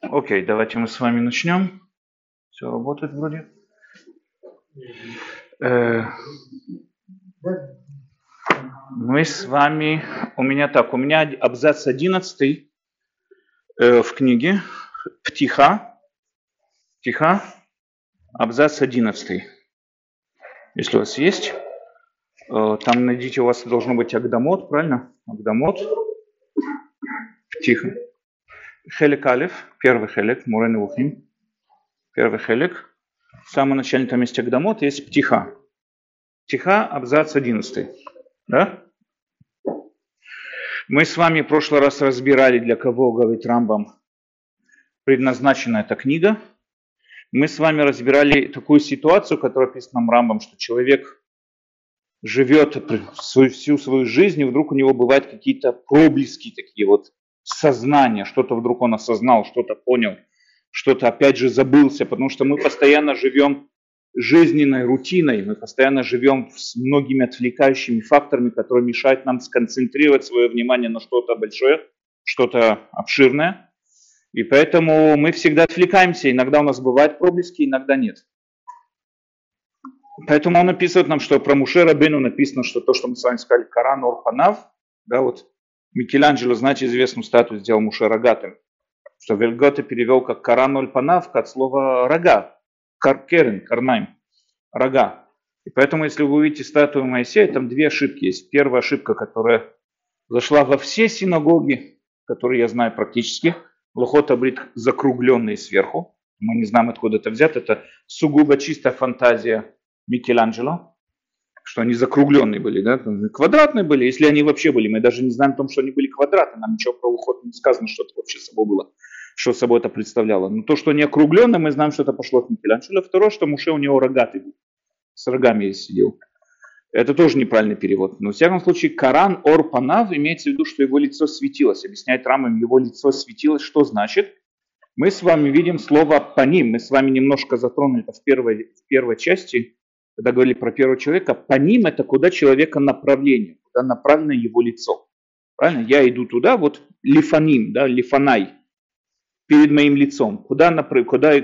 Окей, давайте мы с вами начнем. Все работает вроде. Э, мы с вами, у меня так, у меня абзац 11 э, в книге Птиха, Птиха, абзац 11. Если у вас есть, э, там найдите, у вас должно быть Агдамот, правильно? Агдамот, Птиха. Хелек Алиф, первый хелек, Мурен Ухим, первый хелек. В самом начале там есть Агдамот, есть Птиха. Птиха, абзац 11. Да? Мы с вами в прошлый раз разбирали, для кого, говорит Рамбам, предназначена эта книга. Мы с вами разбирали такую ситуацию, которая описана Рамбам, что человек живет всю свою жизнь, и вдруг у него бывают какие-то проблески такие вот сознание, что-то вдруг он осознал, что-то понял, что-то опять же забылся, потому что мы постоянно живем жизненной рутиной, мы постоянно живем с многими отвлекающими факторами, которые мешают нам сконцентрировать свое внимание на что-то большое, что-то обширное. И поэтому мы всегда отвлекаемся. Иногда у нас бывают проблески, иногда нет. Поэтому он описывает нам, что про Мушера Бену написано, что то, что мы с вами сказали, Коран Орпанав, да, вот Микеланджело, знаете, известную статую сделал Муше рогатым, что Вельготе перевел как Каран Панавка от слова рога, каркерен, карнайм, рога. И поэтому, если вы увидите статую Моисея, там две ошибки есть. Первая ошибка, которая зашла во все синагоги, которые я знаю практически, Лохот Абрит закругленные сверху. Мы не знаем, откуда это взято. Это сугубо чистая фантазия Микеланджело что они закругленные были, да, квадратные были, если они вообще были, мы даже не знаем о том, что они были квадраты, нам ничего про уход не сказано, что это вообще собой было, что собой это представляло. Но то, что они округленные, мы знаем, что это пошло от Микеланджело. Второе, что Муше у него рогатый был, с рогами сидел. Это тоже неправильный перевод. Но в всяком случае, Коран Ор Панав имеется в виду, что его лицо светилось. Объясняет Рамам, его лицо светилось. Что значит? Мы с вами видим слово паним. Мы с вами немножко затронули это в первой, в первой части когда говорили про первого человека, по ним это куда человека направление, куда направлено его лицо. Правильно? Я иду туда, вот лифаним, да, лифанай, перед моим лицом. Куда, направ... куда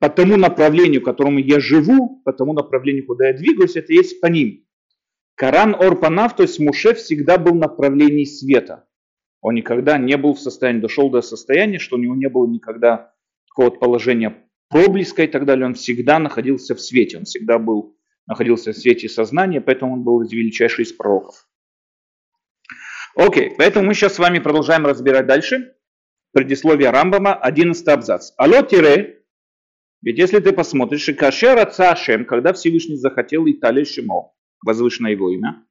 по тому направлению, которому я живу, по тому направлению, куда я двигаюсь, это есть по ним. Коран Орпанав, то есть Муше всегда был в направлении света. Он никогда не был в состоянии, дошел до состояния, что у него не было никогда такого положения проблеска и так далее. Он всегда находился в свете, он всегда был находился в свете сознания, поэтому он был величайший из пророков. Окей, поэтому мы сейчас с вами продолжаем разбирать дальше. Предисловие Рамбама, 11 абзац. Алло тире, ведь если ты посмотришь, и кашера цашем, когда Всевышний захотел и тали шимо, возвышенное его имя,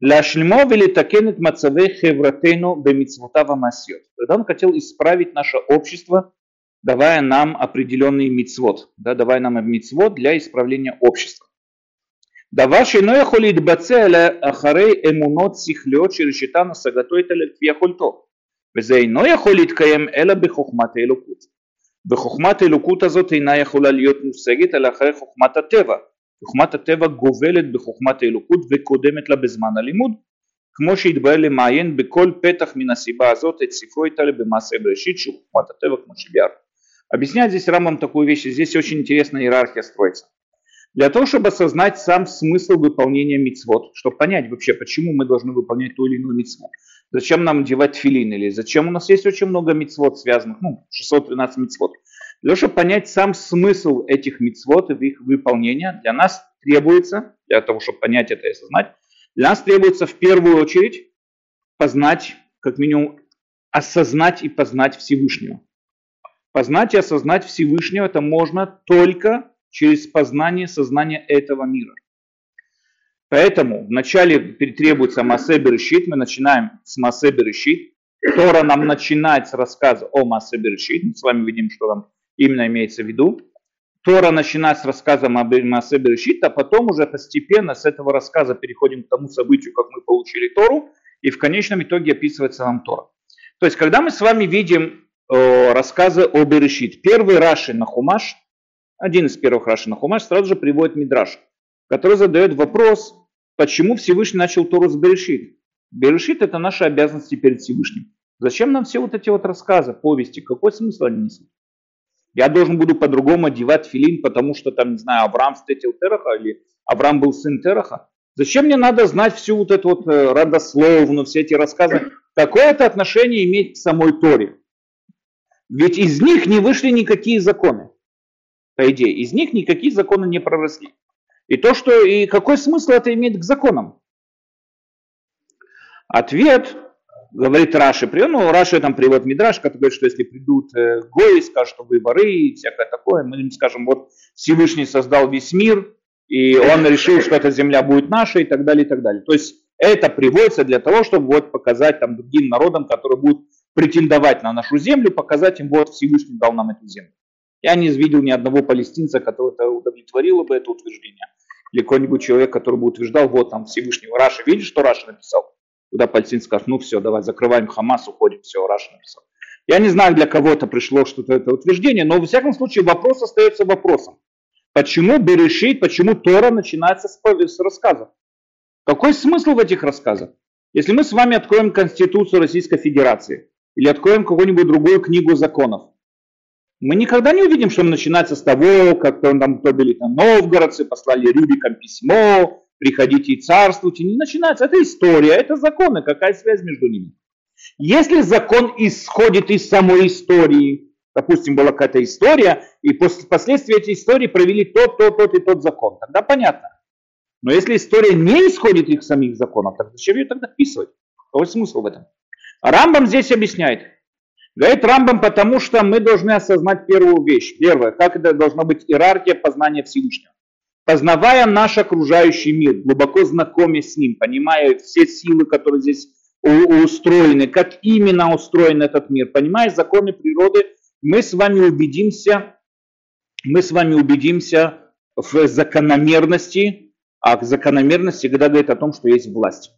Ляшльмо вели такенет мацаве хевратейну бемицвотава масьет. Когда он хотел исправить наше общество, давая нам определенный мицвод, да, давая нам мицвод для исправления общества. דבר שאינו יכול להתבצע אלא אחרי אמונות שכליות שראשיתן השגתו את לפי יכולתו וזה אינו יכול להתקיים אלא בחוכמת האלוקות. וחוכמת האלוקות הזאת אינה יכולה להיות מושגת אלא אחרי חוכמת הטבע. חוכמת הטבע גובלת בחוכמת האלוקות וקודמת לה בזמן הלימוד כמו שהתברר למעיין בכל פתח מן הסיבה הזאת את ספרו איתה במעשה בראשית שהוא חוכמת הטבע כמו שביאר. Объясняет здесь Рамбам такую вещь, здесь очень интересная иерархия строится. Для того, чтобы осознать сам смысл выполнения мицвод, чтобы понять вообще, почему мы должны выполнять ту или иную мицвод. Зачем нам девать филин или зачем у нас есть очень много мицвод связанных, ну, 613 мицвод. Для того, чтобы понять сам смысл этих мицвод и их выполнения, для нас требуется, для того, чтобы понять это и осознать, для нас требуется в первую очередь познать, как минимум, осознать и познать Всевышнего. Познать и осознать Всевышнего это можно только через познание сознания этого мира. Поэтому вначале требуется Масе Берешит, мы начинаем с Масе Берешит. Тора нам начинает с рассказа о Масе Берешит, мы с вами видим, что там именно имеется в виду. Тора начинает с рассказа о Масе Берешит, а потом уже постепенно с этого рассказа переходим к тому событию, как мы получили Тору, и в конечном итоге описывается нам Тора. То есть, когда мы с вами видим э, рассказы о Берешит, первый Раши на Хумаш – один из первых Раши Хумаш, сразу же приводит Мидраш, который задает вопрос, почему Всевышний начал Тору с Берешит. Берешит это наши обязанности перед Всевышним. Зачем нам все вот эти вот рассказы, повести? Какой смысл они несут? Я должен буду по-другому одевать филин, потому что там, не знаю, Авраам встретил Тераха или Авраам был сын Тераха. Зачем мне надо знать всю вот эту вот э, родословную, все эти рассказы? Какое это отношение имеет к самой Торе? Ведь из них не вышли никакие законы. По идее, из них никакие законы не проросли. И то, что, и какой смысл это имеет к законам? Ответ, говорит Раши, ну, Раши там приводит Мидраш, который говорит, что если придут э, гои, скажут, что вы воры и всякое такое, мы им скажем, вот Всевышний создал весь мир, и он решил, что эта земля будет наша и так далее, и так далее. То есть это приводится для того, чтобы вот показать там другим народам, которые будут претендовать на нашу землю, показать им, вот Всевышний дал нам эту землю. Я не видел ни одного палестинца, который это удовлетворило бы это утверждение. Или какой-нибудь человек, который бы утверждал, вот там Всевышний Раши, видишь, что Раши написал? Куда палестинцы скажут, ну все, давай закрываем Хамас, уходим, все, Раши написал. Я не знаю, для кого это пришло что-то это утверждение, но в всяком случае вопрос остается вопросом. Почему Берешит, почему Тора начинается с, с рассказов? Какой смысл в этих рассказах? Если мы с вами откроем Конституцию Российской Федерации или откроем какую-нибудь другую книгу законов, мы никогда не увидим, что начинается с того, как там кто были там новгородцы, послали Рюрикам письмо, приходите и царствуйте. Не начинается. Это история, это законы. Какая связь между ними? Если закон исходит из самой истории, допустим, была какая-то история, и после, впоследствии этой истории провели тот, тот, тот и тот закон. Тогда понятно. Но если история не исходит из самих законов, так зачем ее тогда вписывать? Какой смысл в этом? Рамбам здесь объясняет. Говорит Рамбам, потому что мы должны осознать первую вещь. Первое, как это должна быть иерархия познания Всевышнего. Познавая наш окружающий мир, глубоко знакомясь с ним, понимая все силы, которые здесь устроены, как именно устроен этот мир, понимая законы природы, мы с вами убедимся, мы с вами убедимся в закономерности, а закономерность всегда говорит о том, что есть власть.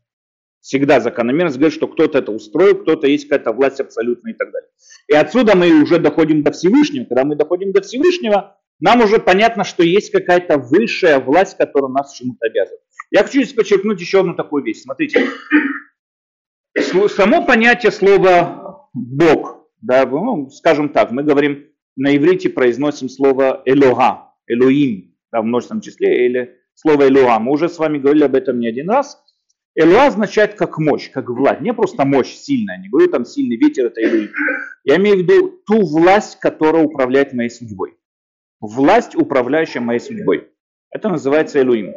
Всегда закономерность говорит, что кто-то это устроил, кто-то есть какая-то власть абсолютная и так далее. И отсюда мы уже доходим до Всевышнего. Когда мы доходим до Всевышнего, нам уже понятно, что есть какая-то высшая власть, которая нас чему-то обязывает. Я хочу здесь подчеркнуть еще одну такую вещь. Смотрите, само понятие слова «Бог», да, ну, скажем так, мы говорим, на иврите произносим слово «элога», «элоим», да, в множественном числе, или слово «элоа». Мы уже с вами говорили об этом не один раз. Элоа означает как мощь, как власть. Не просто мощь сильная, не говорю там сильный ветер, это Элоим. Я имею в виду ту власть, которая управляет моей судьбой. Власть, управляющая моей судьбой. Это называется Элоим.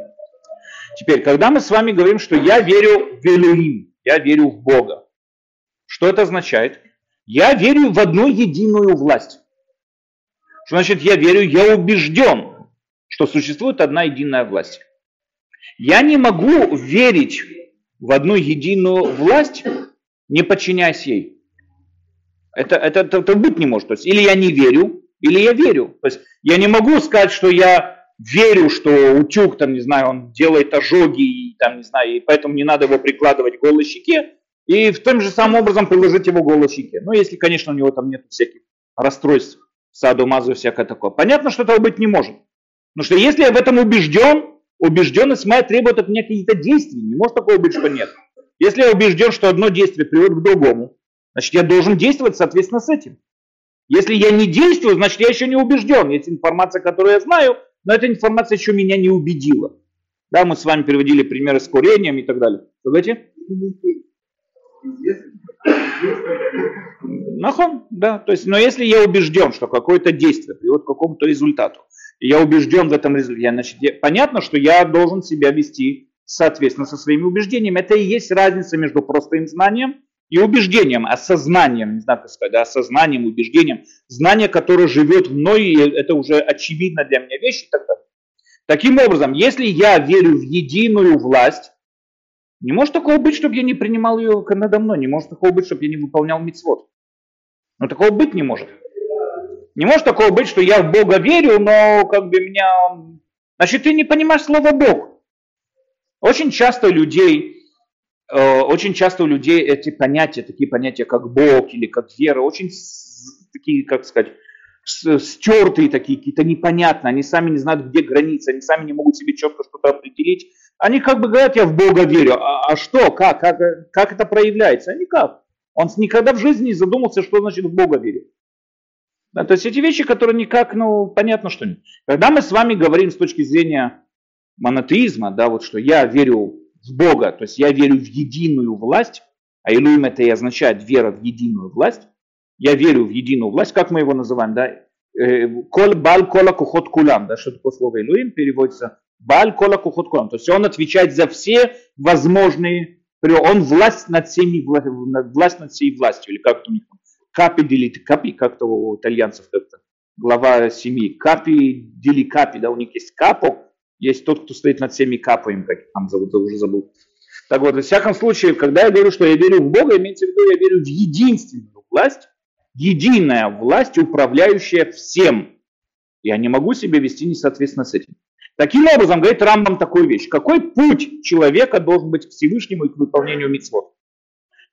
Теперь, когда мы с вами говорим, что я верю в Элоим, я верю в Бога, что это означает? Я верю в одну единую власть. Что значит я верю? Я убежден, что существует одна единая власть. Я не могу верить в одну единую власть, не подчиняясь ей. Это, это, это, это быть не может. То есть или я не верю, или я верю. То есть я не могу сказать, что я верю, что утюг, там, не знаю, он делает ожоги, и, там, не знаю, и поэтому не надо его прикладывать к голой щеке, и в том же самым образом приложить его к голой щеке. Ну, если, конечно, у него там нет всяких расстройств, садомазу и всякое такое. Понятно, что этого быть не может. Но что если я в этом убежден, убежденность моя требует от меня каких-то действий. Не может такого быть, что нет. Если я убежден, что одно действие приводит к другому, значит, я должен действовать соответственно с этим. Если я не действую, значит, я еще не убежден. Есть информация, которую я знаю, но эта информация еще меня не убедила. Да, мы с вами приводили примеры с курением и так далее. Давайте. Нахон, да. То есть, но если я убежден, что какое-то действие приводит к какому-то результату, я убежден в этом результате, значит, я, понятно, что я должен себя вести соответственно со своими убеждениями. Это и есть разница между простым знанием и убеждением, осознанием, не знаю, как сказать, да, осознанием, убеждением. Знание, которое живет в мной, и это уже очевидно для меня вещь и так далее. Таким образом, если я верю в единую власть, не может такого быть, чтобы я не принимал ее надо мной. Не может такого быть, чтобы я не выполнял мицвод. Но такого быть не может. Не может такого быть, что я в Бога верю, но как бы меня... Значит, ты не понимаешь слово Бог. Очень часто людей, э, очень часто у людей эти понятия, такие понятия, как Бог или как вера, очень такие, как сказать, стертые такие, какие-то непонятные, они сами не знают, где границы, они сами не могут себе четко что-то определить. Они как бы говорят, я в Бога верю, а, а что, как, как, как это проявляется? А никак. Он никогда в жизни не задумался, что значит в Бога верит. Да, то есть эти вещи, которые никак, ну, понятно, что нет. Когда мы с вами говорим с точки зрения монотеизма, да, вот что я верю в Бога, то есть я верю в единую власть, а Илуим это и означает вера в единую власть, я верю в единую власть, как мы его называем, да, э, кол бал кола кухот кулам, да, что такое слово Илуим переводится, бал кола кухот кулам, то есть он отвечает за все возможные, он власть над всеми, власть над всей властью, или как-то у них капи делит капи, как-то у итальянцев как-то, глава семьи, капи дели капи, да, у них есть капо, есть тот, кто стоит над всеми капами, как там зовут, я уже забыл. Так вот, во всяком случае, когда я говорю, что я верю в Бога, имеется в виду, я верю в единственную власть, единая власть, управляющая всем. Я не могу себя вести несоответственно с этим. Таким образом, говорит Рамбам такую вещь. Какой путь человека должен быть к Всевышнему и к выполнению мицвод?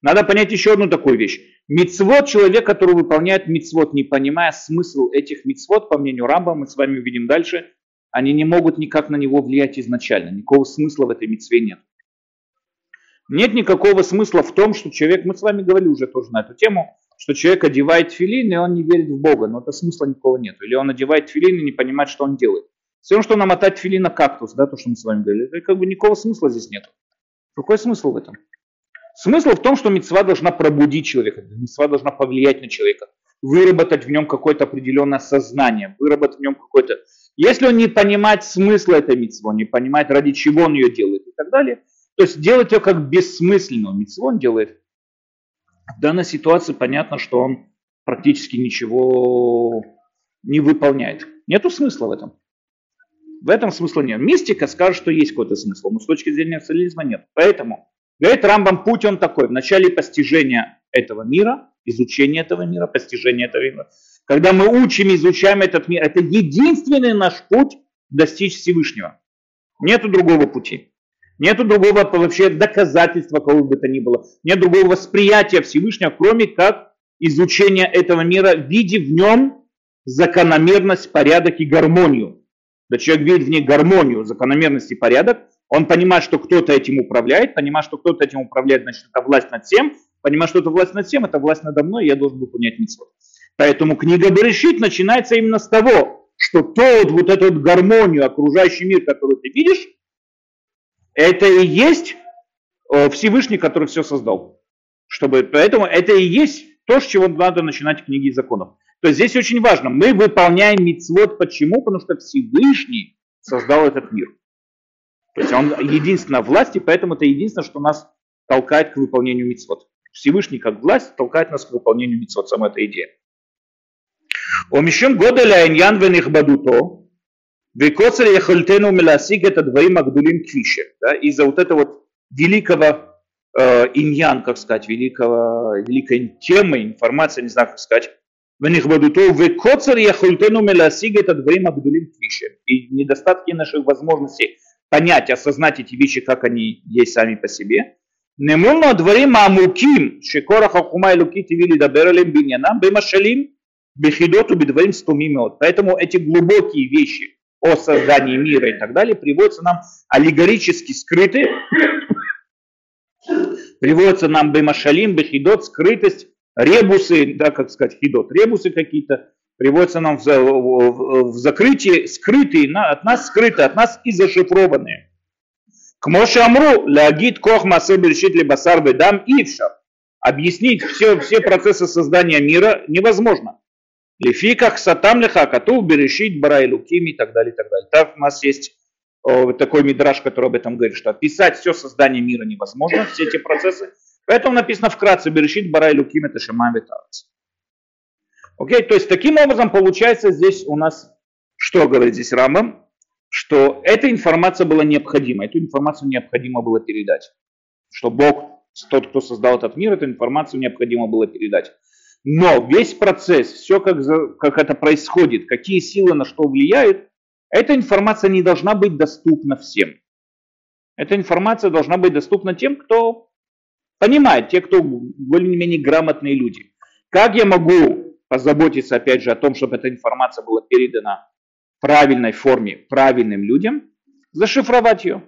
Надо понять еще одну такую вещь. Мицвод, человек, который выполняет мицвод, не понимая смысл этих мицвод, по мнению Рамба, мы с вами увидим дальше, они не могут никак на него влиять изначально. Никакого смысла в этой мицве нет. Нет никакого смысла в том, что человек, мы с вами говорили уже тоже на эту тему, что человек одевает филин, и он не верит в Бога, но это смысла никакого нет. Или он одевает филин и не понимает, что он делает. Все что намотать филин на кактус, да, то, что мы с вами говорили, это как бы никакого смысла здесь нет. Какой смысл в этом? Смысл в том, что мецва должна пробудить человека, мецва должна повлиять на человека, выработать в нем какое-то определенное сознание, выработать в нем какое-то... Если он не понимает смысла этой мецвы, не понимает, ради чего он ее делает и так далее, то есть делать ее как бессмысленную мецву он делает, в данной ситуации понятно, что он практически ничего не выполняет. Нету смысла в этом. В этом смысла нет. Мистика скажет, что есть какой-то смысл, но с точки зрения социализма нет. Поэтому, говорит Рамбам, путь он такой. В начале постижения этого мира, изучения этого мира, постижения этого мира. Когда мы учим, изучаем этот мир, это единственный наш путь достичь Всевышнего. Нету другого пути. Нету другого вообще доказательства, кого бы то ни было. Нет другого восприятия Всевышнего, кроме как изучения этого мира, видя в нем закономерность, порядок и гармонию. Да человек видит в ней гармонию, закономерность и порядок, он понимает, что кто-то этим управляет, понимает, что кто-то этим управляет, значит, это власть над всем, понимает, что это власть над всем, это власть надо мной, и я должен выполнять митцвот. Поэтому книга Берешит начинается именно с того, что тот, вот эту вот гармонию, окружающий мир, который ты видишь, это и есть э, Всевышний, который все создал. Чтобы, поэтому это и есть то, с чего надо начинать книги законов. То есть здесь очень важно, мы выполняем мицвод. Почему? Потому что Всевышний создал этот мир. То есть он единственная власть, и поэтому это единственное, что нас толкает к выполнению мицвод. Всевышний как власть толкает нас к выполнению мицвод, сама эта идея. Омишем года ля иньян венихбадуто, Векоцер яхальтену меласиг это двоим агдулим квише. Да, из-за вот этого вот великого э, иньян, как сказать, великого, великой темы, информации, не знаю, как сказать, ונכבדותו, וקוצר יכולתנו מלהשיג את הדברים הגדולים כפי שהם. И недостатки наших возможностей понять, осознать эти вещи, как они есть сами по себе. Немуно дворим амуким, шекорах ахума и луки тивили дабералим биньяна, бемашалим, бехидоту бедворим стумимиот. Поэтому эти глубокие вещи о создании мира и так далее приводятся нам аллегорически скрыты, приводятся нам бимашалим бехидот, скрытость, ребусы, да, как сказать, хидот, ребусы какие-то, приводятся нам в, в, в закрытие, скрытые, на, от нас скрытые, от нас и зашифрованные. К Моше Амру, лягит кох масе решит ли басар дам ившар. Объяснить все, все процессы создания мира невозможно. Лификах сатам леха катув берешит барай луким и так далее, и так далее. Так у нас есть такой мидраж, который об этом говорит, что описать все создание мира невозможно, все эти процессы. Поэтому написано вкратце берешит это шамам витарец. Окей, то есть таким образом получается здесь у нас, что говорит здесь Рамбам, что эта информация была необходима, эту информацию необходимо было передать. Что Бог, тот, кто создал этот мир, эту информацию необходимо было передать. Но весь процесс, все как, как это происходит, какие силы на что влияют, эта информация не должна быть доступна всем. Эта информация должна быть доступна тем, кто понимает, те, кто более-менее грамотные люди. Как я могу позаботиться, опять же, о том, чтобы эта информация была передана в правильной форме правильным людям? Зашифровать ее.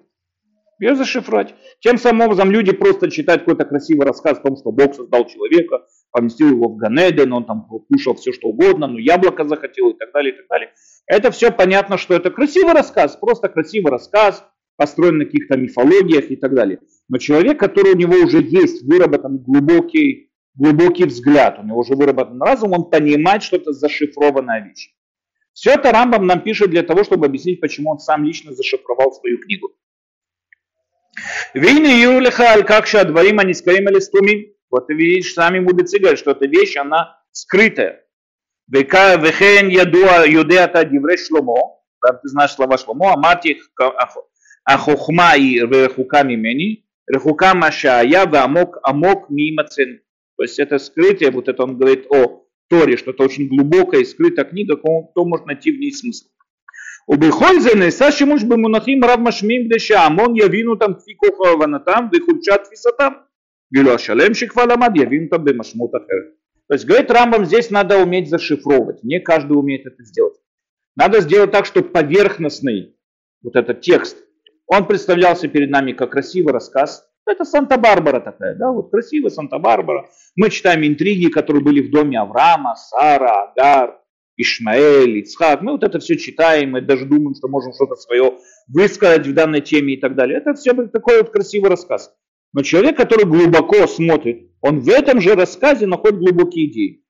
Ее зашифровать. Тем самым образом люди просто читают какой-то красивый рассказ о том, что Бог создал человека, поместил его в Ганеден, он там кушал все что угодно, ну яблоко захотел и так далее, и так далее. Это все понятно, что это красивый рассказ, просто красивый рассказ, построен на каких-то мифологиях и так далее. Но человек, который у него уже есть выработан глубокий, глубокий взгляд, у него уже выработан разум, он понимает, что это зашифрованная вещь. Все это Рамбам нам пишет для того, чтобы объяснить, почему он сам лично зашифровал свою книгу. Вины юлиха аль как шадварим они скорим стумим. Вот видишь, сами мудрецы говорят, что эта вещь, она скрытая. Вехен ядуа юдеата дивре шломо. Ты знаешь слова шломо. Амати ахохма и рехука мимени. Рехука машая амок амок мимацен. То есть это скрытие, вот это он говорит о Торе, что это очень глубокая и скрытая книга, кто может найти в ней смысл. У Бехользены Саши Муж Бемунахим Рав Машмим Деша Амон Явину там Кфикуха Ванатам Вихульчат Фисатам. Гилю Ашалем Шикваламад Явину там Бемашмут Ахер. То есть, говорит Рамбам, здесь надо уметь зашифровывать. Не каждый умеет это сделать. Надо сделать так, чтобы поверхностный вот этот текст, он представлялся перед нами как красивый рассказ, это Санта-Барбара такая, да, вот красивая Санта-Барбара. Мы читаем интриги, которые были в доме Авраама, Сара, Агар, Ишмаэль, Ицхак. Мы вот это все читаем, мы даже думаем, что можем что-то свое высказать в данной теме и так далее. Это все такой вот красивый рассказ. Но человек, который глубоко смотрит, он в этом же рассказе находит глубокие идеи.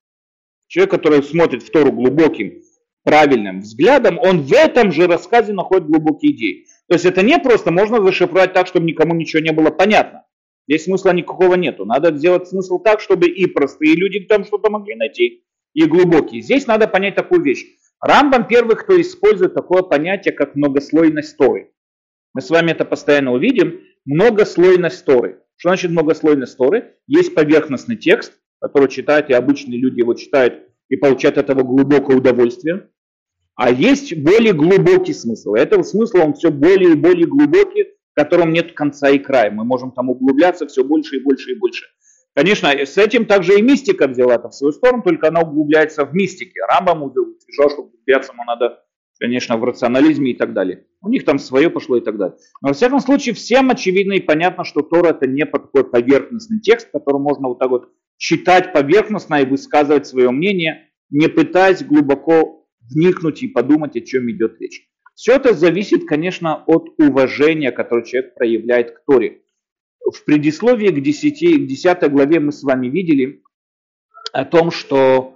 Человек, который смотрит в Тору глубоким, правильным взглядом, он в этом же рассказе находит глубокие идеи. То есть это не просто можно зашифровать так, чтобы никому ничего не было понятно. Здесь смысла никакого нету. Надо сделать смысл так, чтобы и простые люди там что-то могли найти, и глубокий. Здесь надо понять такую вещь. Рамбам первый, кто использует такое понятие, как многослойность Торы. Мы с вами это постоянно увидим. Многослойность Торы. Что значит многослойность Торы? Есть поверхностный текст, который читают, и обычные люди его читают и получают от этого глубокое удовольствие. А есть более глубокий смысл. Этого смысла он все более и более глубокий, в котором нет конца и края. Мы можем там углубляться все больше и больше и больше. Конечно, с этим также и мистика взяла это в свою сторону, только она углубляется в мистике. Рамбам утверждал, что углубляться ему надо, конечно, в рационализме и так далее. У них там свое пошло и так далее. Но во всяком случае, всем очевидно и понятно, что Тора это не такой поверхностный текст, который можно вот так вот читать поверхностно и высказывать свое мнение, не пытаясь глубоко вникнуть и подумать, о чем идет речь. Все это зависит, конечно, от уважения, которое человек проявляет к Торе в предисловии к 10, к 10 главе мы с вами видели о том, что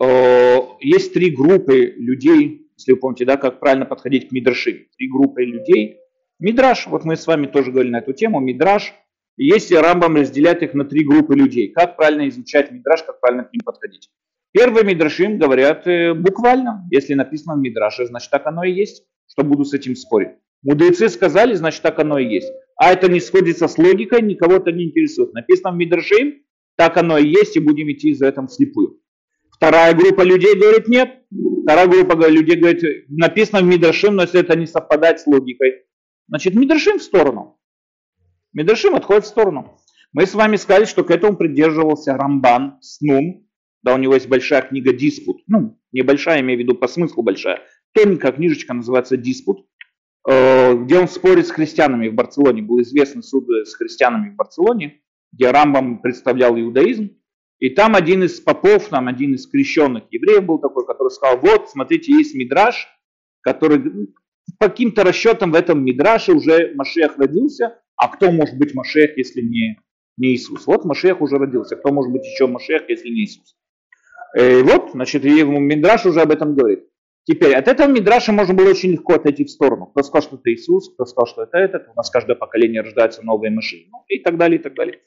э, есть три группы людей, если вы помните, да, как правильно подходить к Мидраши. Три группы людей. Мидраш, вот мы с вами тоже говорили на эту тему, Мидраш. И если Рамбам разделяет их на три группы людей, как правильно изучать Мидраш, как правильно к ним подходить. Первые Мидрашим говорят э, буквально, если написано в Мидраше, значит так оно и есть, что буду с этим спорить. Мудрецы сказали, значит так оно и есть. А это не сходится с логикой, никого это не интересует. Написано в Мидрашим, так оно и есть, и будем идти за этим вслепую. Вторая группа людей говорит нет. Вторая группа людей говорит, написано в Мидрашим, но если это не совпадает с логикой, значит Мидрашим в сторону. Мидрашим отходит в сторону. Мы с вами сказали, что к этому придерживался Рамбан с Нум. Да, у него есть большая книга «Диспут». Ну, небольшая, имею в виду по смыслу большая. Тоненькая книжечка называется «Диспут». Э, где он спорит с христианами в Барселоне. Был известный суд с христианами в Барселоне, где Рамбам представлял иудаизм. И там один из попов, там один из крещенных евреев был такой, который сказал, вот, смотрите, есть мидраж, который по каким-то расчетам в этом мидраше уже Машех родился, а кто может быть Машех, если не, не Иисус? Вот Машех уже родился, кто может быть еще Машех, если не Иисус? И вот, значит, и Мидраш уже об этом говорит. Теперь от этого Мидраша можно было очень легко отойти в сторону. Кто сказал, что это Иисус, кто сказал, что это этот, у нас каждое поколение рождается новые машины, ну, и так далее, и так далее.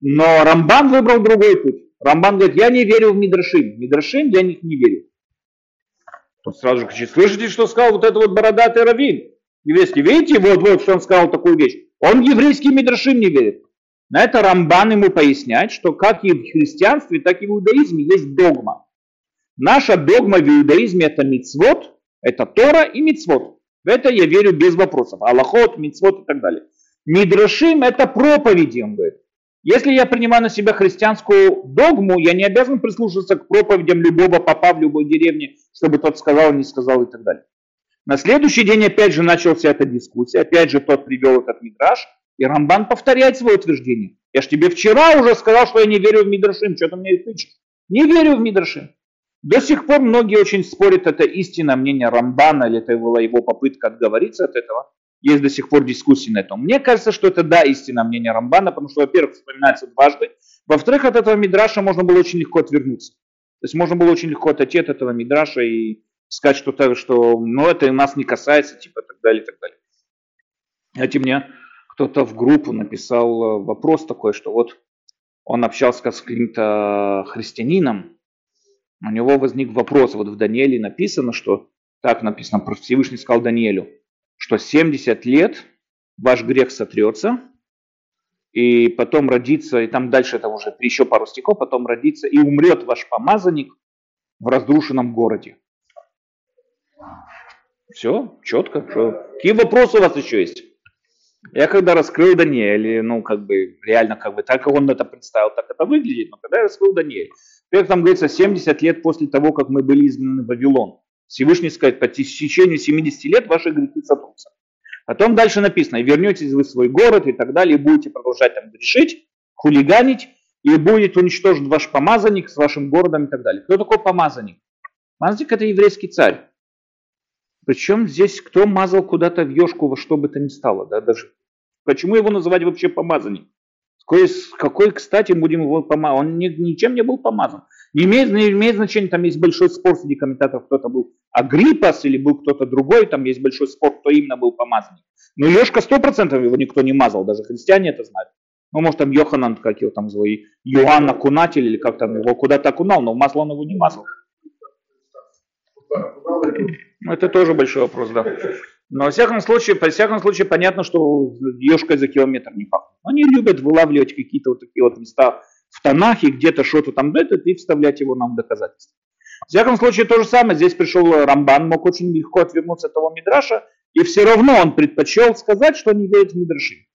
Но Рамбан выбрал другой путь. Рамбан говорит, я не верю в Мидрашим. Мидрашим я них не верю. Он сразу же кричит, слышите, что сказал вот этот вот бородатый раввин? Еврейский, видите, вот-вот, что он сказал такую вещь. Он еврейский Мидрашим не верит. На это Рамбан ему поясняет, что как и в христианстве, так и в иудаизме есть догма. Наша догма в иудаизме это мицвод, это Тора и мицвод. В это я верю без вопросов. Аллахот, мицвод и так далее. Мидрашим это проповеди, он говорит. Если я принимаю на себя христианскую догму, я не обязан прислушиваться к проповедям любого папа в любой деревне, чтобы тот сказал, не сказал и так далее. На следующий день опять же начался эта дискуссия, опять же тот привел этот мидраж, и Рамбан повторяет свое утверждение. Я ж тебе вчера уже сказал, что я не верю в Мидрашим, что ты мне тычешь? Не верю в Мидрашим. До сих пор многие очень спорят, это истинное мнение Рамбана, или это была его попытка отговориться от этого. Есть до сих пор дискуссии на этом. Мне кажется, что это да, истинное мнение Рамбана, потому что, во-первых, вспоминается дважды. Во-вторых, от этого Мидраша можно было очень легко отвернуться. То есть можно было очень легко отойти от этого Мидраша и сказать что-то, что ну, это нас не касается, типа так далее, так далее. Кстати, мне кто-то в группу написал э, вопрос такой, что вот он общался с каким-то христианином, у него возник вопрос, вот в Данииле написано, что, так написано, Всевышний сказал Даниэлю, что 70 лет ваш грех сотрется, и потом родится, и там дальше это уже еще пару стихов, потом родится, и умрет ваш помазанник в разрушенном городе. Все, четко. Что? Какие вопросы у вас еще есть? Я когда раскрыл Даниэль, ну, как бы, реально, как бы, так как он это представил, так это выглядит, но когда я раскрыл Даниэль, как там говорится, 70 лет после того, как мы были изгнаны в Вавилон, Всевышний сказать, по течению 70 лет ваши грехи сотрутся. Потом дальше написано, и вернетесь вы в свой город и так далее, и будете продолжать там грешить, хулиганить, и будет уничтожен ваш помазанник с вашим городом и так далее. Кто такой помазанник? Помазанник это еврейский царь. Причем здесь кто мазал куда-то в ешку во что бы то ни стало, да, даже. Почему его называть вообще помазанник? Какой, какой кстати, будем его помазать? Он ни, ничем не был помазан. Не имеет, не имеет значения, там есть большой спор среди комментаторов, кто-то был Агриппас или был кто-то другой, там есть большой спор, кто именно был помазанник. Но Ешка сто процентов его никто не мазал, даже христиане это знают. Ну, может, там Йоханан, как его там звали, Иоанн Окунатель, или как там его куда-то окунал, но масло он его не мазал. Ну, это тоже большой вопрос, да. Но во всяком случае, по всяком случае, понятно, что ешкой за километр не пахнет. Они любят вылавливать какие-то вот такие вот места в Танахе, где-то что-то там дает, и вставлять его нам в доказательство. В всяком случае, то же самое. Здесь пришел Рамбан, мог очень легко отвернуться от того Мидраша, и все равно он предпочел сказать, что не верит в Мидраши.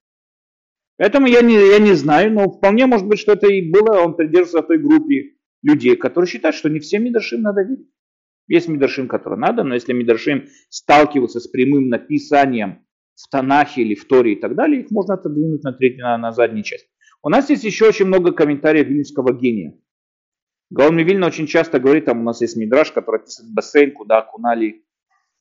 Поэтому я не, я не знаю, но вполне может быть, что это и было, он придерживается той группе людей, которые считают, что не всем Мидрашим надо верить. Есть Мидрашим, который надо, но если Мидрашим сталкиваются с прямым написанием в Танахе или в Торе и так далее, их можно отодвинуть на, третью, на, на заднюю часть. У нас есть еще очень много комментариев вильнюсского гения. Гаон Вильна очень часто говорит, там у нас есть мидраж, который описывает бассейн, куда окунали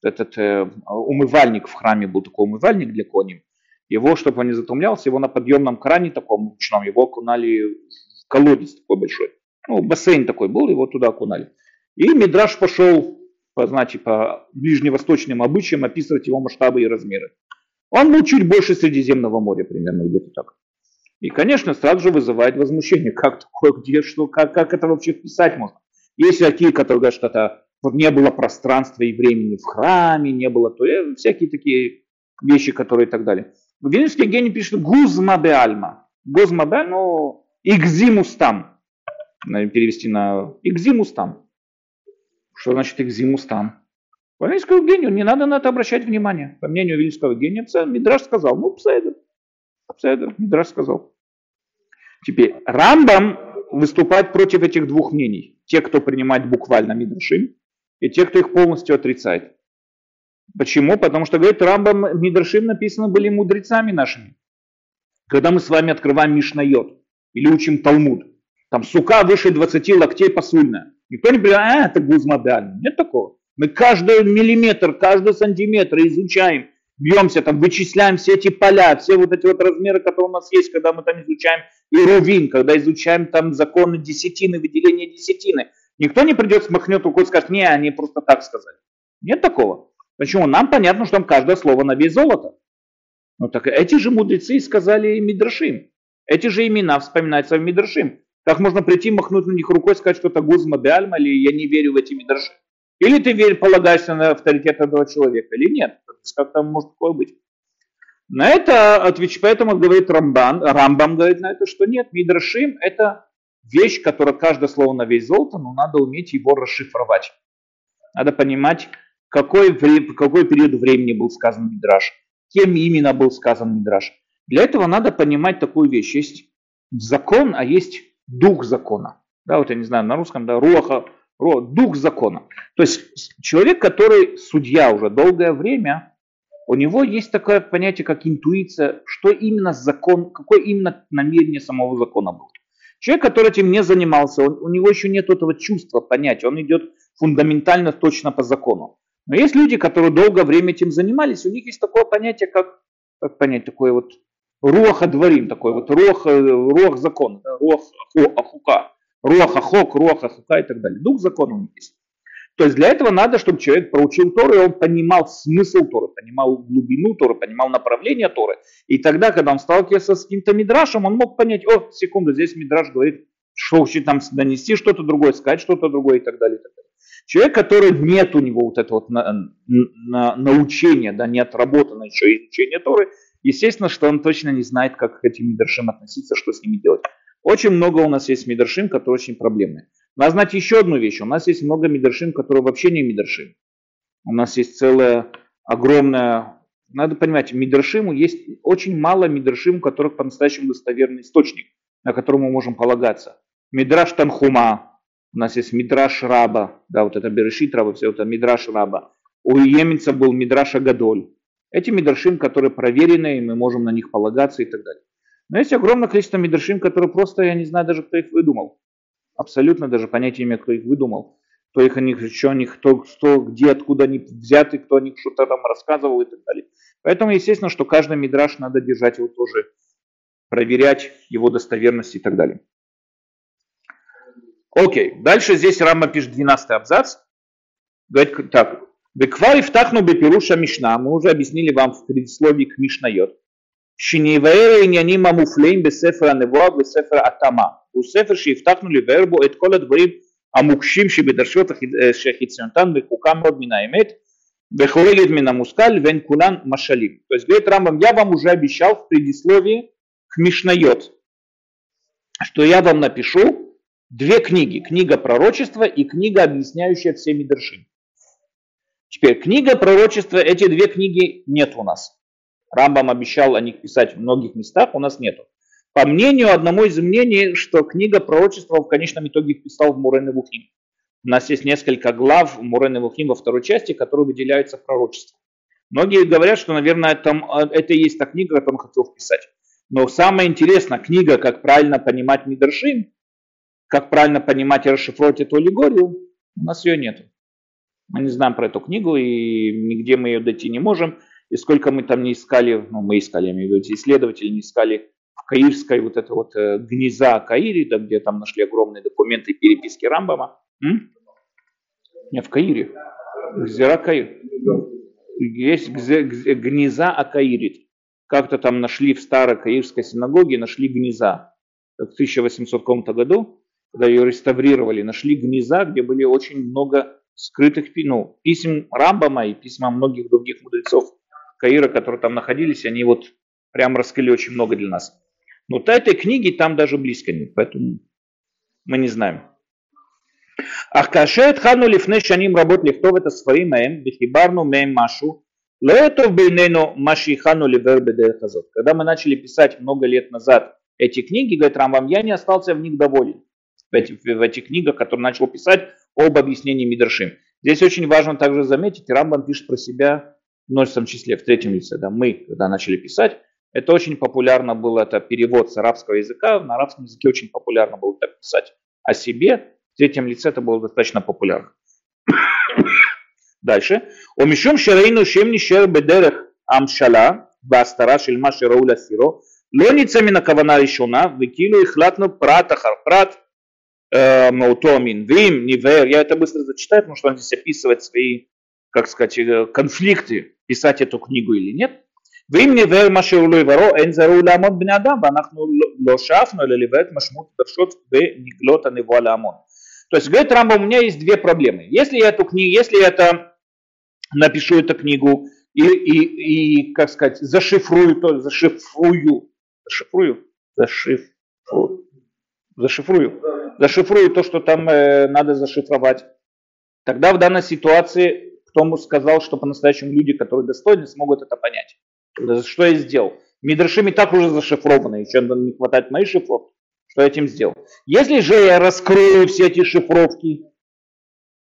этот э, умывальник в храме, был такой умывальник для коней. Его, чтобы он не затумлялся, его на подъемном кране таком ручном, его окунали в колодец такой большой. Ну, бассейн такой был, его туда окунали. И Мидраш пошел по, значит, по ближневосточным обычаям описывать его масштабы и размеры. Он был чуть больше Средиземного моря, примерно где-то так. И, конечно, сразу же вызывает возмущение. Как такое, где, что, как, как это вообще писать можно? Есть такие, которые говорят, что это не было пространства и времени в храме, не было, то и всякие такие вещи, которые и так далее. Вильнюсский гений пишет «гузма бе альма». «Гузма бе, ну, «игзимустам». Перевести на «הגזמה סתם». Что значит «הגזמה סתם»? По Вильнюсскому гению не надо на это обращать внимание. По мнению Вильнюсского гения, Мидраш сказал, ну, בסדר. בסדר, Мидраш сказал. Теперь, Рамбам выступает против этих двух мнений. Те, кто принимает буквально Мидрашим, и те, кто их полностью отрицает. Почему? Потому что, говорит, Рамбам, Мидрашим написаны были мудрецами нашими. Когда мы с вами открываем Мишнайот или учим Талмуд, там сука выше 20 локтей посульная. Никто не говорит, а, это гузмодально. Нет такого. Мы каждый миллиметр, каждый сантиметр изучаем, бьемся, там, вычисляем все эти поля, все вот эти вот размеры, которые у нас есть, когда мы там изучаем и рувин, когда изучаем там законы десятины, выделение десятины. Никто не придет, смахнет рукой и скажет, не, они просто так сказали. Нет такого. Почему? Нам понятно, что там каждое слово на вес золота. Ну так эти же мудрецы сказали Мидрашим. Эти же имена вспоминаются в Мидрашим. Как можно прийти, махнуть на них рукой сказать, что это Гузма Беальма, или я не верю в эти Мидраши. Или ты верь, полагаешься на авторитет этого человека, или нет. Как там может такое быть? На это отвечает, поэтому говорит Рамбан, Рамбам говорит на это, что нет, Мидрашим это вещь, которая каждое слово на весь золото, но надо уметь его расшифровать. Надо понимать, какой, какой период времени был сказан Мидраш, кем именно был сказан Мидраш. Для этого надо понимать такую вещь. Есть закон, а есть дух закона. Да, вот я не знаю, на русском, да, руаха, дух закона. То есть человек, который судья уже долгое время, у него есть такое понятие, как интуиция, что именно закон, какое именно намерение самого закона было. Человек, который этим не занимался, он, у него еще нет этого чувства, понятия, он идет фундаментально точно по закону. Но есть люди, которые долгое время этим занимались, у них есть такое понятие, как, как понять, такое вот руаха дворим, такой вот руах, э, руах закона, да, руах ахука, руах ахок, руах ахука и так далее. Дух закона у них есть. То есть для этого надо, чтобы человек проучил Тору, и он понимал смысл Торы, понимал глубину Торы, понимал направление Торы. И тогда, когда он сталкивался с каким-то мидрашем, он мог понять, о, секунду, здесь мидраш говорит, что хочет там донести что-то другое, сказать что-то другое и так далее. И так далее. Человек, который нет у него вот этого вот на, на, научения, да, не отработано еще изучение Торы, естественно, что он точно не знает, как к этим мидрашим относиться, что с ними делать. Очень много у нас есть мидрашим, которые очень проблемные. Надо знать еще одну вещь. У нас есть много мидршин, которые вообще не мидршин. У нас есть целая огромная... Надо понимать, мидршиму есть очень мало мидршим, у которых по-настоящему достоверный источник, на котором мы можем полагаться. Мидраш Танхума, у нас есть Мидраш Раба, да, вот это Берешит Раба, все это Мидраш Раба. У Еменца был Мидраш Агадоль. Эти мидршим, которые проверены, и мы можем на них полагаться и так далее. Но есть огромное количество мидршим, которые просто, я не знаю даже, кто их выдумал абсолютно даже понятия не имею, кто их выдумал, кто их о них, что о них, кто, кто, где, откуда они взяты, кто о них что-то там рассказывал и так далее. Поэтому, естественно, что каждый мидраж надо держать его тоже, проверять его достоверность и так далее. Окей, дальше здесь Рама пишет 12 абзац. Говорит так. Беквари втахну бепируша Мишна. Мы уже объяснили вам в предисловии к Мишнайот. שנבאר העניינים המופלאים בספר הנבואה ובספר התאמה. הוא ספר שהבטחנו לבאר בו את כל הדברים המוקשים שבדרשות שחיציונותן רחוקה מאוד מן האמת וחורגת מן המושכל והן כולן משלים. То есть говорит Рамбам, я вам уже обещал в предисловии к Мишнайот, что я вам напишу две книги. Книга пророчества и книга, объясняющая все Мидрши. Теперь книга пророчества, эти две книги нет у нас. Рамбам обещал о них писать в многих местах, у нас нету. По мнению одному из мнений, что книга пророчества в конечном итоге писал в Мурен Вухим. У нас есть несколько глав в Мурен Вухим во второй части, которые выделяются пророчеством. Многие говорят, что, наверное, это, это и есть та книга, которую он хотел вписать. Но самое интересное, книга, как правильно понимать Мидршим, как правильно понимать и расшифровать эту аллегорию, у нас ее нет. Мы не знаем про эту книгу и нигде мы ее дойти не можем. И сколько мы там не искали, ну мы искали, я имею в виду, исследователи не искали в Каирской вот это вот э, гнеза Каире, да, где там нашли огромные документы переписки Рамбама. М? Не, в Каире. Гзера Каир. Есть гнеза Акаирит. Как-то там нашли в старой Каирской синагоге, нашли гнеза. В 1800 каком-то году, когда ее реставрировали, нашли гнеза, где были очень много скрытых ну, писем Рамбама и письма многих других мудрецов Каира, которые там находились, они вот прям раскрыли очень много для нас. Но вот этой книги там даже близко нет, поэтому мы не знаем. Ах кашет хану лифне шаним работ лихтов это сварим маем, бихибарну маем машу, лоэтов бейнену маши хану ливер. Когда мы начали писать много лет назад эти книги, говорит Рамбам, я не остался в них доволен. В этих, в этих книгах, которые начал писать об объяснении Мидрашим. Здесь очень важно также заметить, Рамбан пишет про себя в множественном числе, в третьем лице. Да, мы, когда начали писать, это очень популярно было, это перевод с арабского языка, на арабском языке очень популярно было так писать о себе, в третьем лице это было достаточно популярно. Дальше. Омишум шарейну шемни шер бедерех амшала, бастара шельма шерауля сиро, лоницами на кавана решена, выкину их латну пратахар прат, Эм, Маутомин, Вим, Нивер. Я это быстро зачитаю, потому что он здесь описывает свои, как сказать, э, конфликты, писать эту книгу или нет. Вим Нивер Машеулой Варо, Энзару Ламон Бнадам, Банахну Лошафну, Леливет Машмут Бершот Бе Ниглота Невуа Ламон. То есть, говорит Рамба, у меня есть две проблемы. Если я эту книгу, если я это напишу эту книгу и, и, и как сказать, зашифрую, то зашифрую, зашифрую, зашифрую, зашифрую, зашифрую то, что там э, надо зашифровать, тогда в данной ситуации кто сказал, что по-настоящему люди, которые достойны, смогут это понять. Что я сделал? Мидрашим и так уже зашифрованы, еще не хватает моей шифровки. Что я этим сделал? Если же я раскрою все эти шифровки,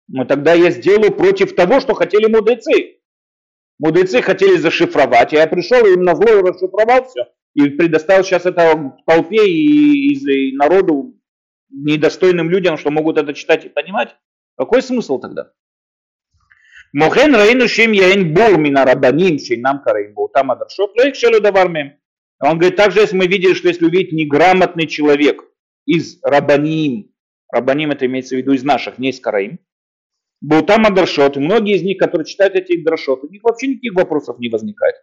Но тогда я сделаю против того, что хотели мудрецы. Мудрецы хотели зашифровать, а я пришел и им на зло расшифровал все. И предоставил сейчас это толпе и, и народу, недостойным людям, что могут это читать и понимать. Какой смысл тогда? Мохен раину шим яин бур мина рабаним нам караим там адаршот лоик шелу давар Он говорит, также если мы видели, что если увидеть неграмотный человек из рабаним, рабаним это имеется в виду из наших, не из караим, Бутам Адаршот, многие из них, которые читают эти Даршот, у них вообще никаких вопросов не возникает.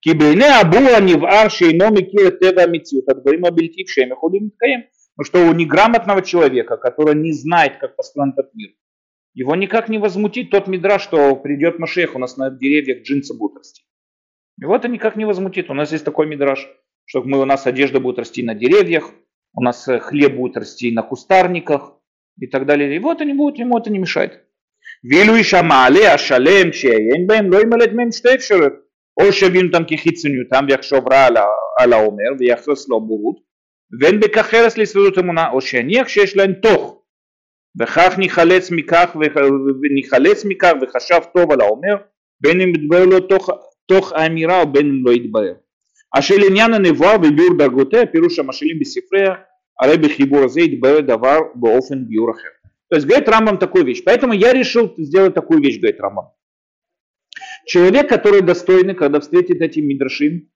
Кибейне Абуа Нивар Шейно Микир Тева Митсю, так говорим о Бельтик Шеме потому что у неграмотного человека, который не знает, как построен этот мир, его никак не возмутит тот мидра, что придет Машех, у нас на деревьях джинсы будут расти. Его это никак не возмутит. У нас есть такой мидраж, что мы, у нас одежда будет расти на деревьях, у нас э, хлеб будет расти на кустарниках и так далее. И вот они будут, ему это не мешает. ואילו איש המעלה השלם שיעיין בהם לא ימלא מהם שתי אפשרויות או שיבין אותם כחיצוניותם ויחשוב רע על, על האומר ויחסוס לו בורות ואין בכך חרס לשרידות אמונה או שיניח שיש להם תוך וכך ניחלץ מכך וניחלץ מכך וחשב טוב על האומר בין אם יתברר לו תוך, תוך האמירה או בין אם לא יתברר. אשר לעניין הנבואה וביאור דרגותיה פירוש המשלים בספריה הרי בחיבור הזה יתברר דבר באופן ביאור אחר. То есть говорит Рамбам такую вещь. Поэтому я решил сделать такую вещь, говорит Рамбам. Человек, который достойный, когда встретит эти мидрашим,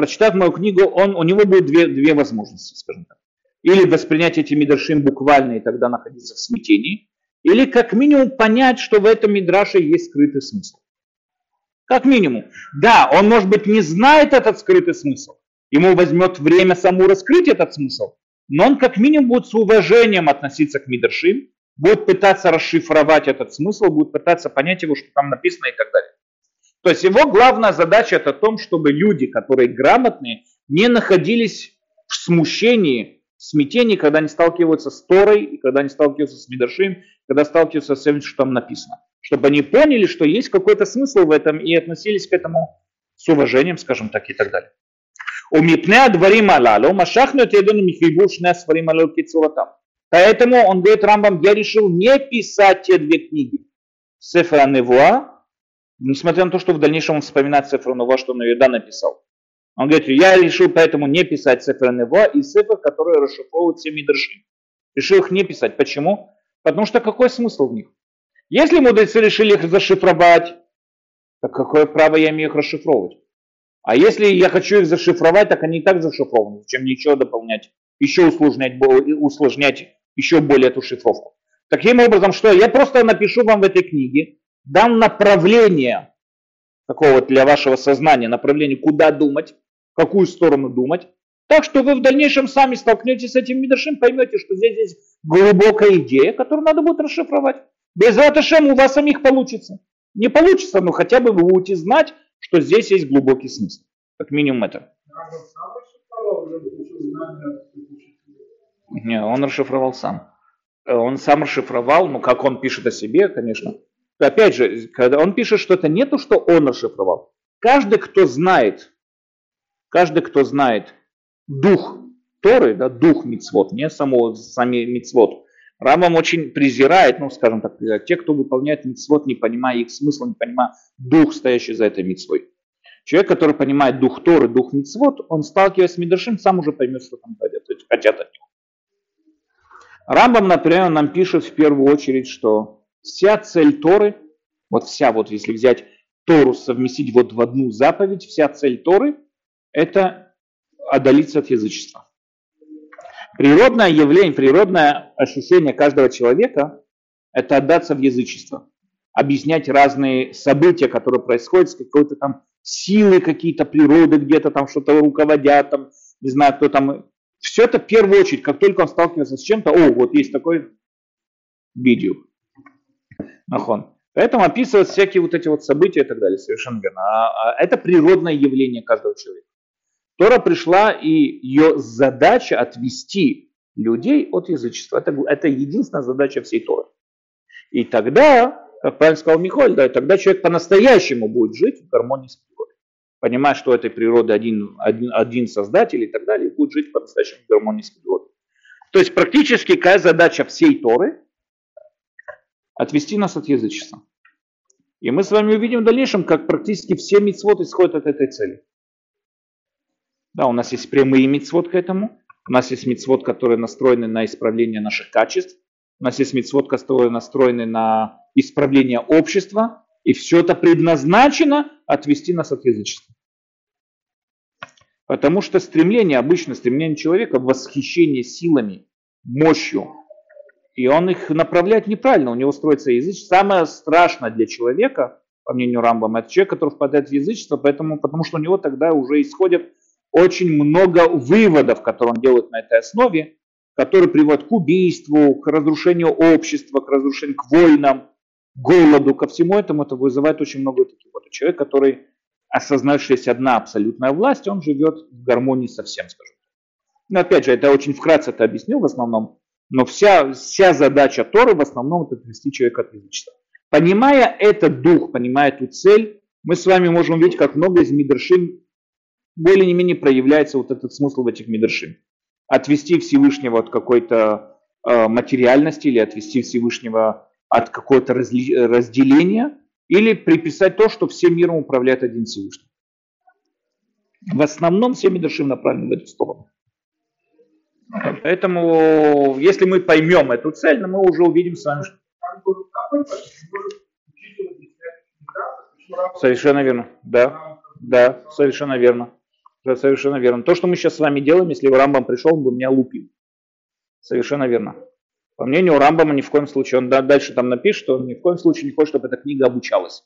прочитав мою книгу, он, у него будет две, две возможности, скажем так. Или воспринять эти мидрашим буквально и тогда находиться в смятении, или как минимум понять, что в этом мидраше есть скрытый смысл. Как минимум. Да, он может быть не знает этот скрытый смысл. Ему возьмет время саму раскрыть этот смысл. Но он как минимум будет с уважением относиться к мидрашим будет пытаться расшифровать этот смысл, будет пытаться понять его, что там написано и так далее. То есть его главная задача это о том, чтобы люди, которые грамотные, не находились в смущении, в смятении, когда они сталкиваются с Торой, и когда они сталкиваются с Медашим, когда сталкиваются с тем, что там написано. Чтобы они поняли, что есть какой-то смысл в этом и относились к этому с уважением, скажем так, и так далее. Умипне адварим алалу, машахну теден михибушне сварим алалу кицуратам. Поэтому, он говорит Рамбам, я решил не писать те две книги. Сефра Невуа несмотря на то, что в дальнейшем он вспоминает Сефра Невуа, что он ее да написал. Он говорит, я решил поэтому не писать Сефра Невуа и Сефра, которые расшифровывают все мидраши. Решил их не писать. Почему? Потому что какой смысл в них? Если мудрецы решили их зашифровать, так какое право я имею их расшифровывать? А если я хочу их зашифровать, так они и так зашифрованы. Зачем еще дополнять, еще усложнять, усложнять еще более эту шифровку. Таким образом, что я просто напишу вам в этой книге, дам направление такого для вашего сознания, направление, куда думать, в какую сторону думать, так что вы в дальнейшем сами столкнетесь с этим Мидашем, поймете, что здесь есть глубокая идея, которую надо будет расшифровать. Без Раташем у вас самих получится. Не получится, но хотя бы вы будете знать, что здесь есть глубокий смысл. Как минимум это. Не, он расшифровал сам. Э, он сам расшифровал, ну как он пишет о себе, конечно. Опять же, когда он пишет что это не то, что он расшифровал. Каждый, кто знает, каждый, кто знает дух Торы, да, дух мицвод, не само, сами мицвод. Рамам очень презирает, ну, скажем так, те, кто выполняет мицвод, не понимая их смысла, не понимая дух, стоящий за этой мицвой. Человек, который понимает дух Торы, дух мицвод, он, сталкиваясь с Мидрашим, сам уже поймет, что там хотят от него. Рамбам, например, нам пишет в первую очередь, что вся цель Торы, вот вся, вот если взять Тору, совместить вот в одну заповедь, вся цель Торы – это отдалиться от язычества. Природное явление, природное ощущение каждого человека – это отдаться в язычество. Объяснять разные события, которые происходят с какой-то там силы какие-то природы, где-то там что-то руководят, там, не знаю, кто там все это в первую очередь, как только он сталкивается с чем-то, о, вот есть такой видео. Нахон. Поэтому описывать всякие вот эти вот события и так далее, совершенно верно. А, а это природное явление каждого человека. Тора пришла, и ее задача отвести людей от язычества. Это, это единственная задача всей Торы. И тогда, как правильно сказал Михаил, да, тогда человек по-настоящему будет жить в гармонии с понимать, что этой природы один, один, один создатель и так далее, будет жить по-настоящему в гармонии с природой. То есть практически какая задача всей Торы отвести нас от язычества. И мы с вами увидим в дальнейшем, как практически все мицвод исходят от этой цели. Да, у нас есть прямые мицвод к этому. У нас есть мицвод, которые настроены на исправление наших качеств. У нас есть мицвод, которые настроены на исправление общества. И все это предназначено отвести нас от язычества. Потому что стремление, обычно стремление человека в восхищение силами, мощью, и он их направляет неправильно, у него строится язычество. Самое страшное для человека, по мнению Рамбама, это человек, который впадает в язычество, поэтому, потому что у него тогда уже исходят очень много выводов, которые он делает на этой основе, которые приводят к убийству, к разрушению общества, к разрушению, к войнам, голоду, ко всему этому. Это вызывает очень много таких вот. Человек, который есть одна абсолютная власть, он живет в гармонии со всем, скажем. Но опять же, это очень вкратце это объяснил в основном, но вся, вся задача Торы в основном это отвести человека от язычества. Понимая этот дух, понимая эту цель, мы с вами можем увидеть, как много из Мидршим более не менее проявляется вот этот смысл в этих Мидршим. Отвести Всевышнего от какой-то э, материальности или отвести Всевышнего от какого-то разли, разделения, или приписать то, что всем миром управляет один Всевышний. В основном все Мидршим направлены в эту сторону. Поэтому, если мы поймем эту цель, мы уже увидим с вами, что... Совершенно верно. Да, да, совершенно верно. Да, совершенно верно. То, что мы сейчас с вами делаем, если Рамбам пришел, он бы меня лупил. Совершенно верно. По мнению Рамбама, ни в коем случае, он дальше там напишет, что он ни в коем случае не хочет, чтобы эта книга обучалась.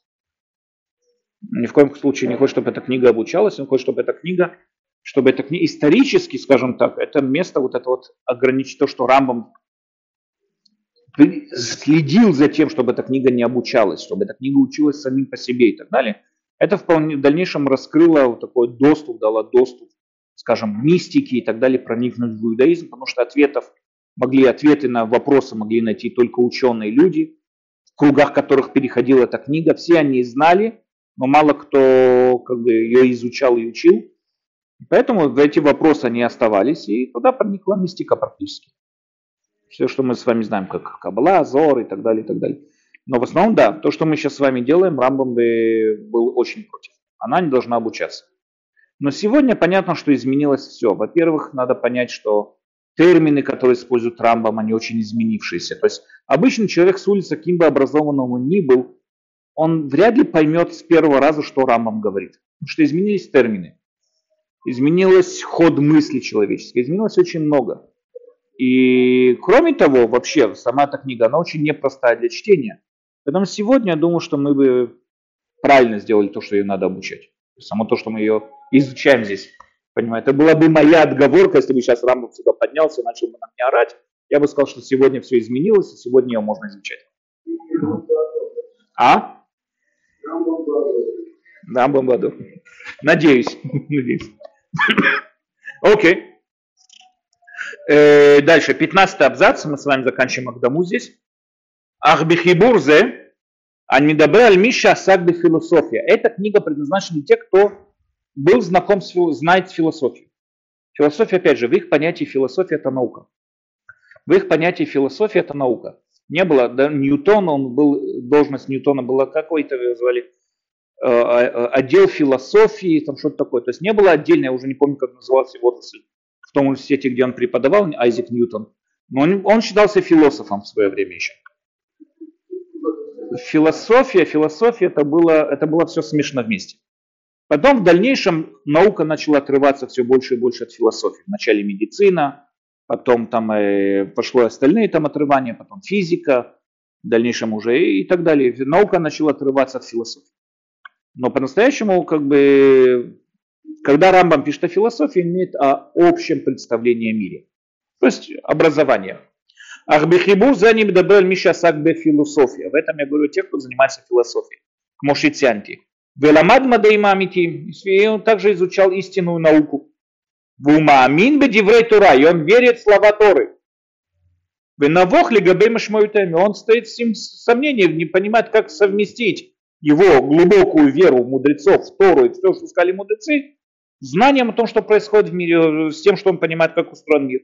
Ни в коем случае не хочет, чтобы эта книга обучалась, он хочет, чтобы эта книга чтобы это не исторически, скажем так, это место вот это вот ограничить то, что Рамбам следил за тем, чтобы эта книга не обучалась, чтобы эта книга училась самим по себе и так далее. Это вполне в дальнейшем раскрыло вот такой доступ, дало доступ, скажем, мистики и так далее, проникнуть в иудаизм, потому что ответов могли, ответы на вопросы могли найти только ученые люди, в кругах которых переходила эта книга. Все они знали, но мало кто как бы, ее изучал и учил. Поэтому эти вопросы они оставались, и туда проникла мистика практически. Все, что мы с вами знаем, как Кабала, Зор и так далее, и так далее. Но в основном, да, то, что мы сейчас с вами делаем, Рамбам был очень против. Она не должна обучаться. Но сегодня понятно, что изменилось все. Во-первых, надо понять, что термины, которые используют Рамбам, они очень изменившиеся. То есть обычный человек с улицы, каким бы образованным он ни был, он вряд ли поймет с первого раза, что Рамбам говорит. Потому что изменились термины изменилось ход мысли человеческой, изменилось очень много. И кроме того, вообще, сама эта книга, она очень непростая для чтения. Поэтому сегодня я думаю, что мы бы правильно сделали то, что ее надо обучать. Само то, что мы ее изучаем здесь. Понимаете, это была бы моя отговорка, если бы сейчас Рамбов сюда поднялся и начал бы на меня орать. Я бы сказал, что сегодня все изменилось, и сегодня ее можно изучать. А? Рамбом году. Надеюсь. Надеюсь. Окей. Э, дальше, 15 абзац, мы с вами заканчиваем Агдаму здесь. Ахбихибурзе, Альмидабре Альмиша Асак философия. Эта книга предназначена для тех, кто был знаком с, знает философию. Философия, опять же, в их понятии философия это наука. В их понятии философия это наука. Не было, да, Ньютон, он был, должность Ньютона была какой-то, его звали, отдел философии, там что-то такое. То есть не было отдельно, я уже не помню, как назывался его отрасль, в том университете, где он преподавал, Айзек Ньютон. Но он, он считался философом в свое время еще. Философия, философия, это было, это было все смешано вместе. Потом в дальнейшем наука начала отрываться все больше и больше от философии. Вначале медицина, потом там э, пошло остальные там отрывания, потом физика, в дальнейшем уже и так далее. Наука начала отрываться от философии. Но по-настоящему, как бы, когда Рамбам пишет о философии, он имеет о общем представлении о мире. То есть образование. Ахбихибур за ним добрал Миша Сакбе философия. В этом я говорю тех, кто занимается философией. Мошицянти. Веламад Мадаймамити. И он также изучал истинную науку. Вумаамин бедиврей Тура. И он верит в слова Торы. Венавох ли габей Он стоит с сомнением, не понимает, как совместить его глубокую веру в мудрецов, в Тору и все, что сказали мудрецы, знанием о том, что происходит в мире, с тем, что он понимает, как устроен мир.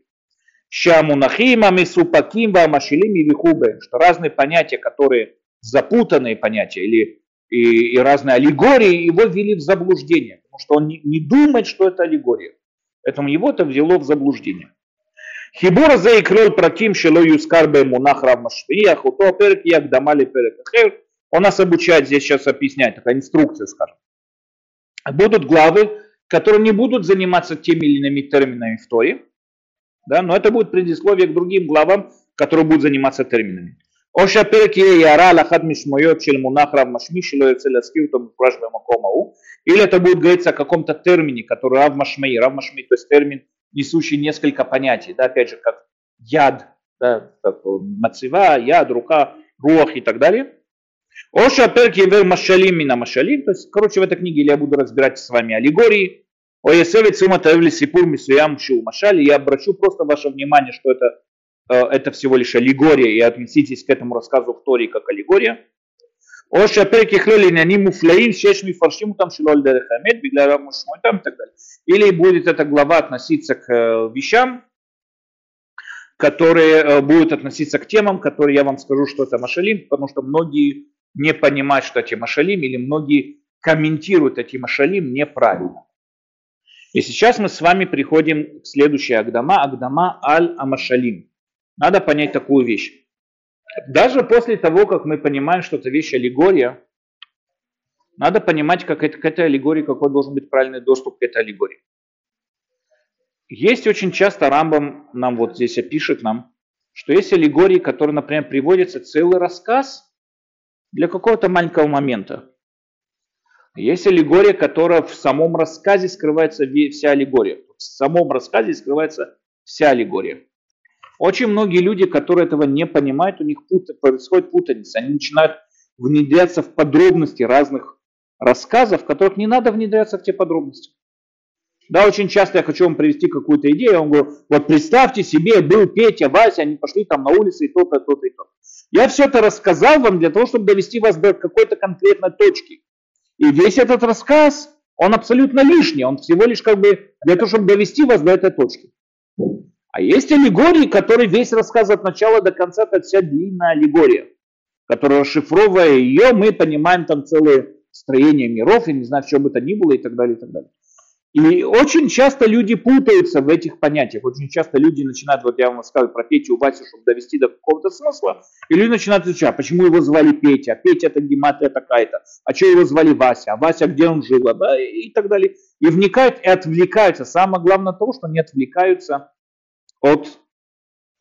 Шамунахима, Мисупакимба, Машилим и Вихубе, что разные понятия, которые запутанные понятия или и, и разные аллегории, его ввели в заблуждение, потому что он не, не думает, что это аллегория. Поэтому его это взяло в заблуждение. Хибур заикрыл праким шело юскар бе мунах рав машвиях, уто перек он нас обучает здесь сейчас объяснять, такая инструкция, скажем. Будут главы, которые не будут заниматься теми или иными терминами в Торе, да, но это будет предисловие к другим главам, которые будут заниматься терминами. Оша перки яра лахад мишмойот шель мунах рав машми шело яцеляскил там упражнение макомау. Или это будет говориться о каком-то термине, который рав машмей, рав машмей, то есть термин, несущий несколько понятий, да, опять же, как яд, да, э, мацева, яд, рука, рух и так далее. Оша перк евер машалим мина машалим, то есть, короче, в этой книге я буду разбирать с вами аллегории, о есевит сума тавли сипур мисуям шу машали, я обращу просто ваше внимание, что это, э, это всего лишь аллегория, и относитесь к этому рассказу в Торе как аллегория. או שהפרק יכלול עניינים מופלאים שיש מפרשים אותם שלא על דרך האמת בגלל משמעותם и так далее. Или будет эта глава относиться к э, вещам, которые э, будут относиться к темам, которые я вам скажу, что это машалим, потому что многие не понимают, что это машалим, или многие комментируют эти машалим неправильно. И сейчас мы с вами приходим к следующей Агдама, Агдама Аль-Амашалим. Надо понять такую вещь. Даже после того, как мы понимаем, что это вещь аллегория, надо понимать, как это, к этой аллегории, какой должен быть правильный доступ к этой аллегории. Есть очень часто Рамбам нам вот здесь опишет нам, что есть аллегории, которые, например, приводится целый рассказ для какого-то маленького момента. Есть аллегория, которая в самом рассказе скрывается вся аллегория. В самом рассказе скрывается вся аллегория. Очень многие люди, которые этого не понимают, у них пут... происходит путаница. Они начинают внедряться в подробности разных рассказов, в которых не надо внедряться в те подробности. Да, очень часто я хочу вам привести какую-то идею, я вам говорю, вот представьте себе, был Петя, Вася, они пошли там на улице и то-то, то-то и то. Я все это рассказал вам для того, чтобы довести вас до какой-то конкретной точки. И весь этот рассказ, он абсолютно лишний, он всего лишь как бы для того, чтобы довести вас до этой точки. А есть аллегории, которые весь рассказ от начала до конца, это вся длинная аллегория, которая, расшифровывая ее, мы понимаем там целое строение миров, и не знаю, чем бы то ни было, и так далее, и так далее. И очень часто люди путаются в этих понятиях. Очень часто люди начинают, вот я вам сказал про Петю, Васю, чтобы довести до какого-то смысла, и люди начинают изучать, а почему его звали Петя, Петя это гематрия такая-то, а что его звали Вася, а Вася где он жил, да, и так далее. И вникают и отвлекаются. Самое главное то, что не отвлекаются от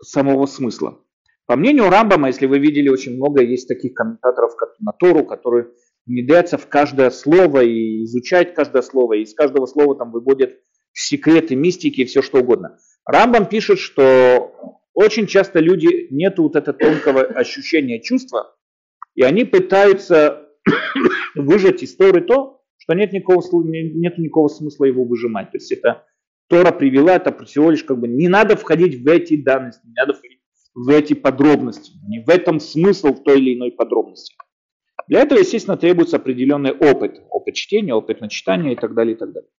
самого смысла. По мнению Рамбама, если вы видели, очень много есть таких комментаторов как на которые внедряются в каждое слово и изучают каждое слово, и из каждого слова там выводят секреты, мистики и все что угодно. Рамбам пишет, что очень часто люди нету вот этого тонкого ощущения чувства, и они пытаются выжать из Торы то, что нет никакого, нет никакого смысла его выжимать. То есть это Тора привела, это всего лишь как бы не надо входить в эти данности, не надо входить в эти подробности. Не в этом смысл в той или иной подробности. Для этого, естественно, требуется определенный опыт. Опыт чтения, опыт начитания и так далее, и так далее.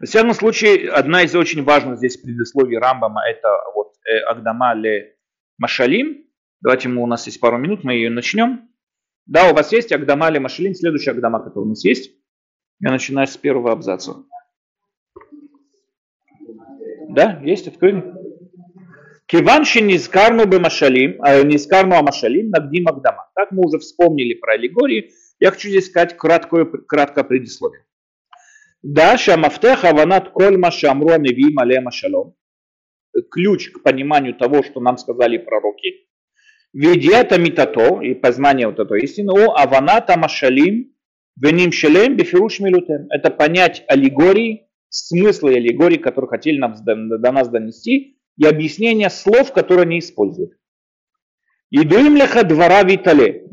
В всяком случае, одна из очень важных здесь предисловий Рамбама это вот э, Агдама ле Машалим. Давайте мы, у нас есть пару минут, мы ее начнем. Да, у вас есть Агдама ле Машалим, следующая Агдама, которая у нас есть. Я начинаю с первого абзаца. Да, есть, открыли. Киван низкарну бы машалим, а низкарну амашалим нагдим агдама. Так мы уже вспомнили про аллегории. Я хочу здесь сказать краткое, краткое предисловие. Да, шамафтех аванат коль машамру аневим алема шалом. Ключ к пониманию того, что нам сказали пророки. Ведиата митато, и познание вот этой истины, о аваната машалим веним шелем бифируш милутем. Это понять аллегории, смыслы аллегории, которые хотели нам, до нас донести, и объяснение слов, которые они используют. Идуим леха двора витале,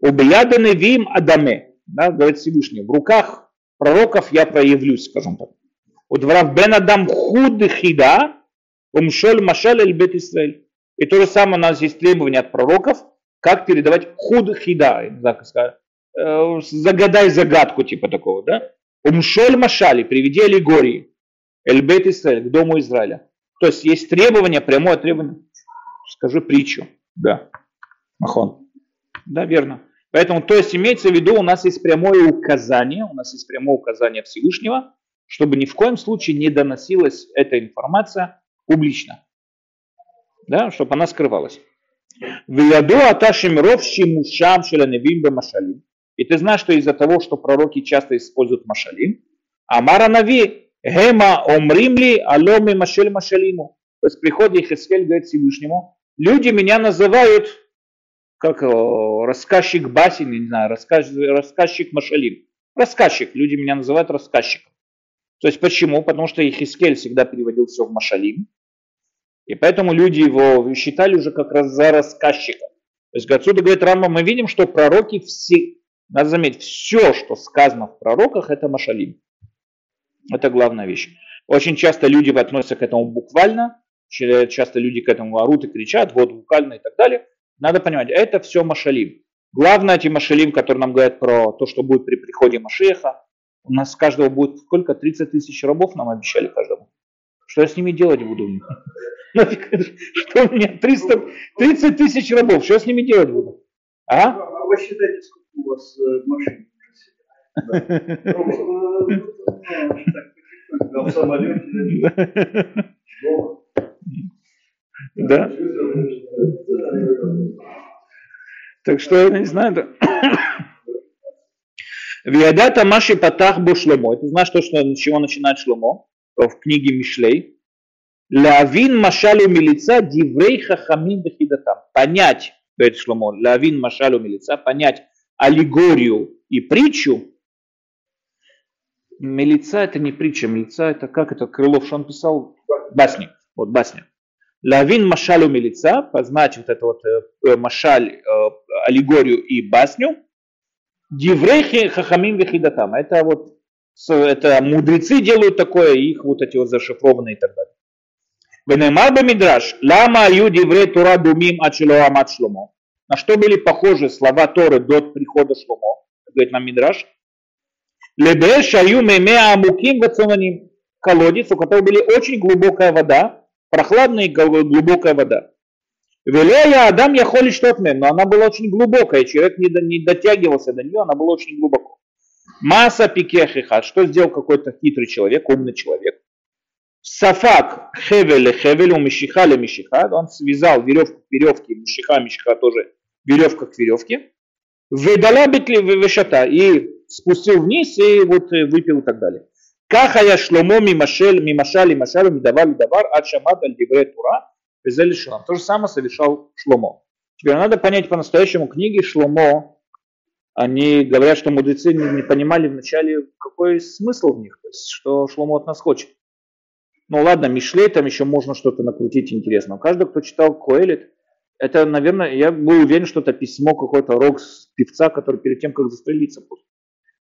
убияда невим адаме, да, говорит Всевышний, в руках пророков я проявлюсь, скажем так. У двора бен адам худ хида, умшоль машаль эль бет Исраэль. И то же самое у нас есть требования от пророков, как передавать худ хида, так сказать, э, загадай загадку типа такого, да? Умшоль машали, приведи аллегории. Эльбет Исраэль, к дому Израиля. То есть есть требование, прямое требование. Скажи притчу. Да. Махон. Да, верно. Поэтому, то есть имеется в виду, у нас есть прямое указание, у нас есть прямое указание Всевышнего, чтобы ни в коем случае не доносилась эта информация публично. Да, чтобы она скрывалась. Вияду аташим ров шимушам шеланевим бамашалим. И ты знаешь, что из-за того, что пророки часто используют машалим, Амара Нави, Гема омримли аломи машель машалиму. То есть приходит Хискель, говорит Всевышнему, люди меня называют как рассказчик басен, не знаю, рассказ, рассказчик Машалим. Рассказчик, люди меня называют рассказчиком. То есть почему? Потому что Ихискель всегда переводил все в Машалим. И поэтому люди его считали уже как раз за рассказчика. То есть отсюда говорит Рамба, мы видим, что пророки все, надо заметить, все, что сказано в пророках, это Машалим. Это главная вещь. Очень часто люди относятся к этому буквально, часто люди к этому орут и кричат, вот буквально и так далее. Надо понимать, это все Машалим. Главное эти Машалим, которые нам говорят про то, что будет при приходе Машеха. У нас каждого будет сколько? 30 тысяч рабов нам обещали каждому. Что я с ними делать буду? Что у меня 300, 30 тысяч рабов, что я с ними делать буду? А? А вы считаете, сколько у вас э, самолете? Да. Так что я не знаю. Виадата Маши Патах Бу Шломо. Это знаешь то, что, с чего начинает Шломо в книге Мишлей. Лавин Машалю Милица Диврей Хахамин Бехидатам. Понять, говорит Шломо, Лавин Машалю Милица, понять аллегорию и притчу. Милица это не притча, милица это как это Крылов, что он писал? Басни. Вот басня. Лавин машалю милица, познать вот это вот э, э машаль, э, аллегорию и басню. Диврехи хахамим вихидатам. Это вот это мудрецы делают такое, их вот эти вот зашифрованные и так далее. Венемар мидраш, лама аю дивре тура думим ачило амат шломо. На что были похожи слова Торы до прихода Шломо, говорит нам Мидраш. Лебе шаю меме амуким вацонаним. Колодец, у которого были очень глубокая вода, прохладная и глубокая вода. Велея Адам я холи что но она была очень глубокая, человек не, не дотягивался до нее, она была очень глубоко. Масса пикехиха, что сделал какой-то хитрый человек, умный человек. Сафак хевеле хевеле, мишиха ле мишиха, он связал веревку к веревке, мишиха, мишиха тоже веревка к веревке. Выдала битли вешата и спустил вниз и вот э, выпил и так далее. Кахая шломо мимашель, мимашали машалу, мидавали, мидавар, ачамат аль дивре тура, везели шлам. То же самое совершал шломо. Теперь надо понять по-настоящему книги шломо, они говорят, что мудрецы не, понимали вначале, какой смысл в них, то есть, что шломо от нас хочет. Ну ладно, Мишлей, там еще можно что-то накрутить интересного. Каждый, кто читал Коэлит, это, наверное, я был уверен, что это письмо какой-то рок певца, который перед тем, как застрелиться, просто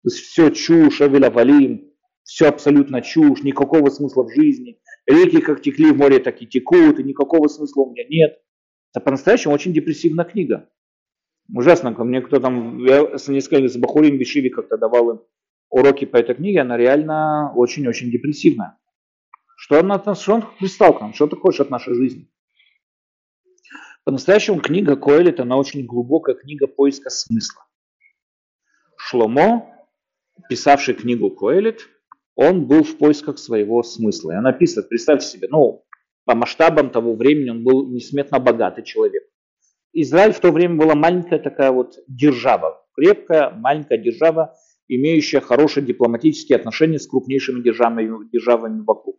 то есть все чушь, Авеля Валим, все абсолютно чушь, никакого смысла в жизни. Реки как текли в море, так и текут, и никакого смысла у меня нет. Это по-настоящему очень депрессивная книга. Ужасно, ко мне кто там, я с несколько с Бахурим Бишиви как-то давал им уроки по этой книге, она реально очень-очень депрессивная. Что, она, что он пристал к нам, что ты хочешь от нашей жизни? По-настоящему книга Коэлит, она очень глубокая книга поиска смысла. Шломо, писавший книгу Коэлит, он был в поисках своего смысла. И он описывает, представьте себе, ну, по масштабам того времени он был несметно богатый человек. Израиль в то время была маленькая такая вот держава, крепкая маленькая держава, имеющая хорошие дипломатические отношения с крупнейшими державами, державами вокруг.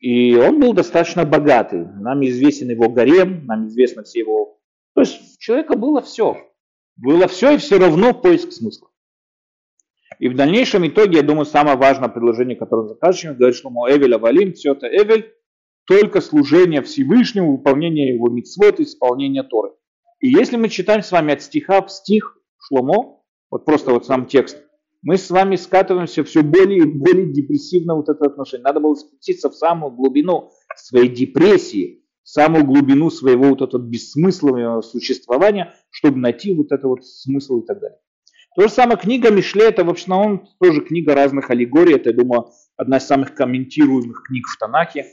И он был достаточно богатый. Нам известен его гарем, нам известно все его... То есть у человека было все. Было все и все равно поиск смысла. И в дальнейшем итоге, я думаю, самое важное предложение, которое заканчиваем, говорит, что мы Эвель все это Эвель, только служение Всевышнему, выполнение его митцвот, исполнение Торы. И если мы читаем с вами от стиха в стих Шломо, вот просто вот сам текст, мы с вами скатываемся все более и более депрессивно вот это отношение. Надо было спуститься в самую глубину своей депрессии, в самую глубину своего вот этого бессмысленного существования, чтобы найти вот это вот смысл и так далее. То же самое книга Мишле, это в основном тоже книга разных аллегорий. Это, я думаю, одна из самых комментируемых книг в Танахе.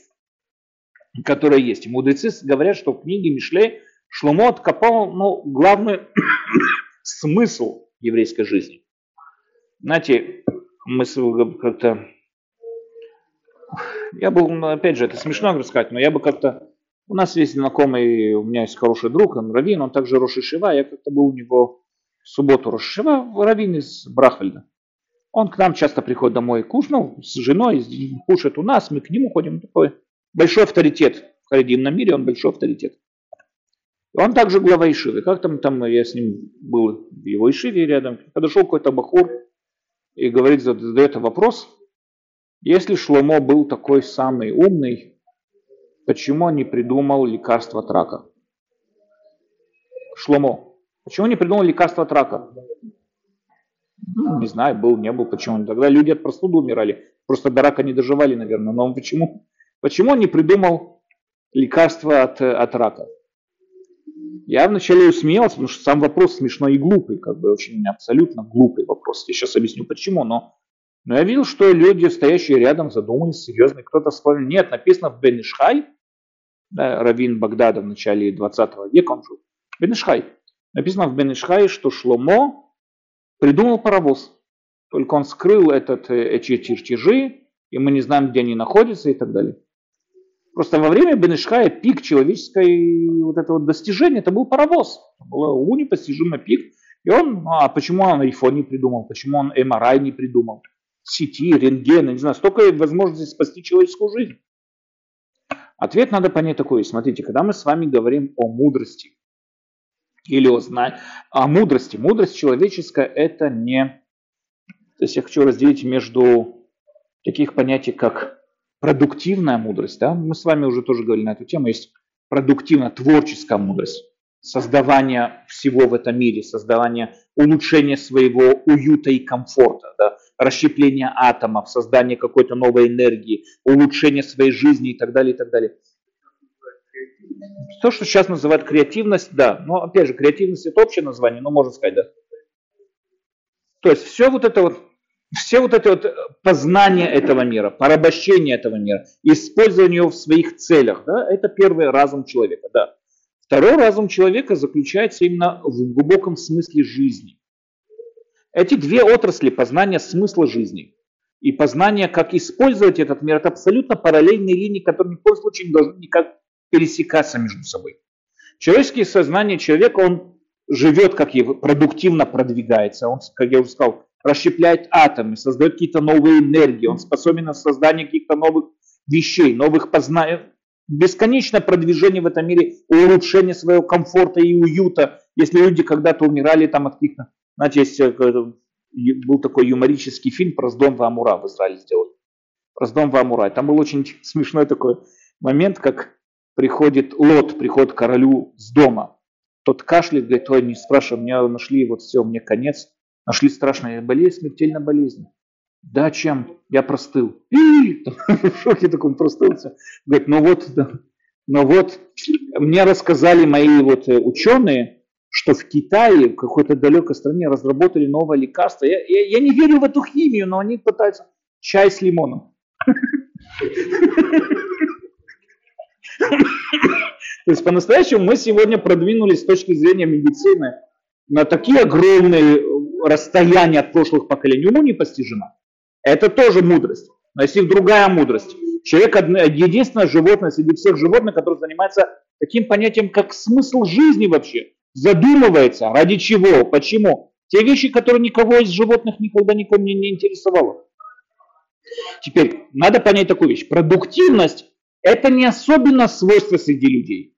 которая есть. Мудрецы говорят, что в книге Мишле Шломо откопал ну, главный смысл еврейской жизни. Знаете, мы как-то... Я был, ну, опять же, это смешно рассказать, но я бы как-то... У нас есть знакомый, у меня есть хороший друг, он раввин, он также Роши Шива, я как-то был у него в субботу Роши Шива, раввин из Брахвальда. Он к нам часто приходит домой кушал с женой, кушает у нас, мы к нему ходим. Такой большой авторитет в харидимном мире, он большой авторитет. Он также глава Ишивы. Как там, там я с ним был в его Ишиве рядом. Подошел какой-то бахур и говорит, задает вопрос. Если Шломо был такой самый умный, почему он не придумал лекарство от рака? Шломо. Почему не придумал лекарство от рака? Ну, не знаю, был, не был, почему. Тогда люди от простуды умирали. Просто до рака не доживали, наверное. Но почему? Почему он не придумал лекарство от, от рака? Я вначале усмеялся, потому что сам вопрос смешной и глупый, как бы очень абсолютно глупый вопрос. Я сейчас объясню почему, но, но я видел, что люди, стоящие рядом, задумались серьезно. Кто-то сказал, нет, написано в Бенишхай, да, Равин Багдада в начале 20 века, он жил. Бенишхай. Написано в Бенишхай, что Шломо придумал паровоз. Только он скрыл этот, э, эти чертежи, и мы не знаем, где они находятся и так далее. Просто во время Бенешхая пик человеческой вот этого достижения, это был паровоз. Это был уму непостижимый пик. И он, а почему он iPhone не придумал, почему он MRI не придумал, сети, рентген, не знаю, столько возможностей спасти человеческую жизнь. Ответ надо понять такой. Смотрите, когда мы с вами говорим о мудрости, или о, знании, о мудрости, мудрость человеческая это не... То есть я хочу разделить между таких понятий, как продуктивная мудрость, да, мы с вами уже тоже говорили на эту тему, есть продуктивная творческая мудрость, создавание всего в этом мире, создавание, улучшение своего уюта и комфорта, да, расщепление атомов, создание какой-то новой энергии, улучшение своей жизни и так далее, и так далее. То, что сейчас называют креативность, да, но опять же, креативность это общее название, но можно сказать, да. То есть все вот это вот все вот это вот э, познание этого мира, порабощение этого мира, использование его в своих целях, да, это первый разум человека, да. Второй разум человека заключается именно в глубоком смысле жизни. Эти две отрасли познания смысла жизни и познание, как использовать этот мир, это абсолютно параллельные линии, которые ни в коем случае не должны никак пересекаться между собой. Человеческое сознание человека, он живет, как его продуктивно продвигается. Он, как я уже сказал, расщепляет атомы, создает какие-то новые энергии, он способен на создание каких-то новых вещей, новых познаний, бесконечное продвижение в этом мире, улучшение своего комфорта и уюта. Если люди когда-то умирали там от каких-то, знаете, есть, э, был такой юморический фильм про Сдом Вамура в Израиле сделали. Про Сдом Вамура. Там был очень смешной такой момент, как приходит Лот, приходит к королю с дома. Тот кашляет, говорит, ой, не спрашивай, меня нашли, вот все, мне конец. Нашли страшная болезнь, смертельная болезнь. Да, чем? Я простыл. И, в шоке такой простылся. Говорит, ну вот, да, ну вот, мне рассказали мои вот э, ученые, что в Китае, в какой-то далекой стране разработали новое лекарство. Я, я, я не верю в эту химию, но они пытаются чай с лимоном. То есть по-настоящему мы сегодня продвинулись с точки зрения медицины на такие огромные расстояние от прошлых поколений уму непостижимо. Это тоже мудрость. Но есть другая мудрость. Человек единственное животное среди всех животных, которое занимается таким понятием, как смысл жизни вообще. Задумывается, ради чего, почему. Те вещи, которые никого из животных никогда никого не, не интересовало. Теперь, надо понять такую вещь. Продуктивность – это не особенно свойство среди людей.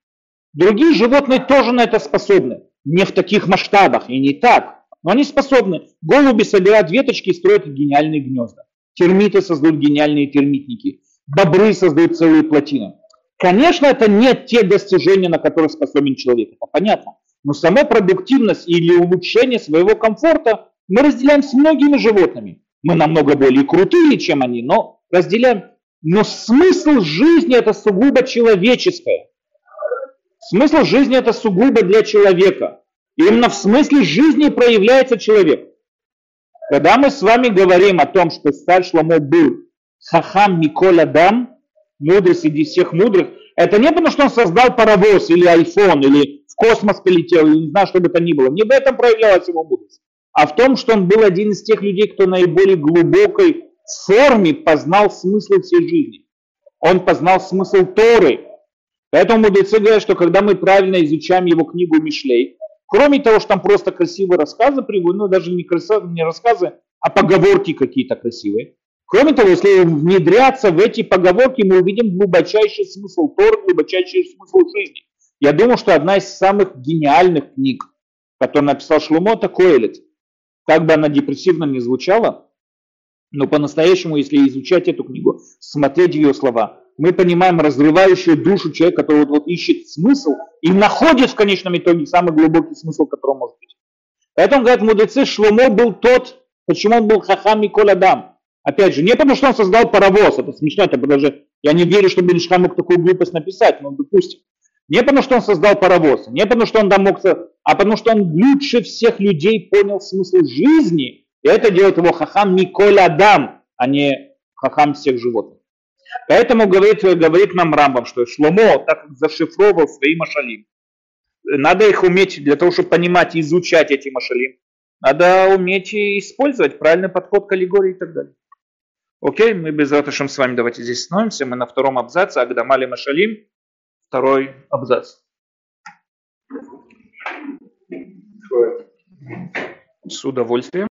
Другие животные тоже на это способны. Не в таких масштабах и не так. Но они способны. Голуби собирают веточки и строят гениальные гнезда. Термиты создают гениальные термитники. Бобры создают целые плотины. Конечно, это не те достижения, на которые способен человек. Это понятно. Но сама продуктивность или улучшение своего комфорта мы разделяем с многими животными. Мы намного более крутые, чем они, но разделяем. Но смысл жизни это сугубо человеческое. Смысл жизни это сугубо для человека. Именно в смысле жизни проявляется человек. Когда мы с вами говорим о том, что царь Шломо был хахам Николь Адам, мудрый среди всех мудрых, Это не потому, что он создал паровоз или iPhone, или в космос полетел, или не знаю, что бы то ни было. Не в этом проявлялась его мудрость. А в том, что он был один из тех людей, кто наиболее глубокой форме познал смысл всей жизни. Он познал смысл Торы. Поэтому мудрецы говорят, что когда мы правильно изучаем его книгу Мишлей, кроме того, что там просто красивые рассказы приводят, ну даже не, краса, не рассказы, а поговорки какие-то красивые, Кроме того, если внедряться в эти поговорки, мы увидим глубочайший смысл Тор, глубочайший смысл жизни. Я думаю, что одна из самых гениальных книг, которую написал Шлумо, это Коэлет. Как бы она депрессивно не звучала, но по-настоящему, если изучать эту книгу, смотреть ее слова, мы понимаем разрывающую душу человека, который вот, вот ищет смысл и находит в конечном итоге самый глубокий смысл, который может быть. Поэтому, говорят мудрецы, Шлумо был тот, почему он был хахам Миколь Адам. Опять же, не потому, что он создал паровоз, это смешно, это даже, я не верю, что Бенишхан мог такую глупость написать, но допустим. Не потому, что он создал паровоз, не потому, что он там мог, а потому, что он лучше всех людей понял смысл жизни, и это делает его хахам Миколь Адам, а не хахам всех животных. Поэтому говорит, говорит нам Рамбам, что Шломо, так зашифровал свои машалим, надо их уметь для того, чтобы понимать и изучать эти машалим. Надо уметь использовать правильный подход к аллегории и так далее. Окей, мы без Раташем с вами давайте здесь становимся. Мы на втором абзаце, Агдамали Машалим, второй абзац. С удовольствием.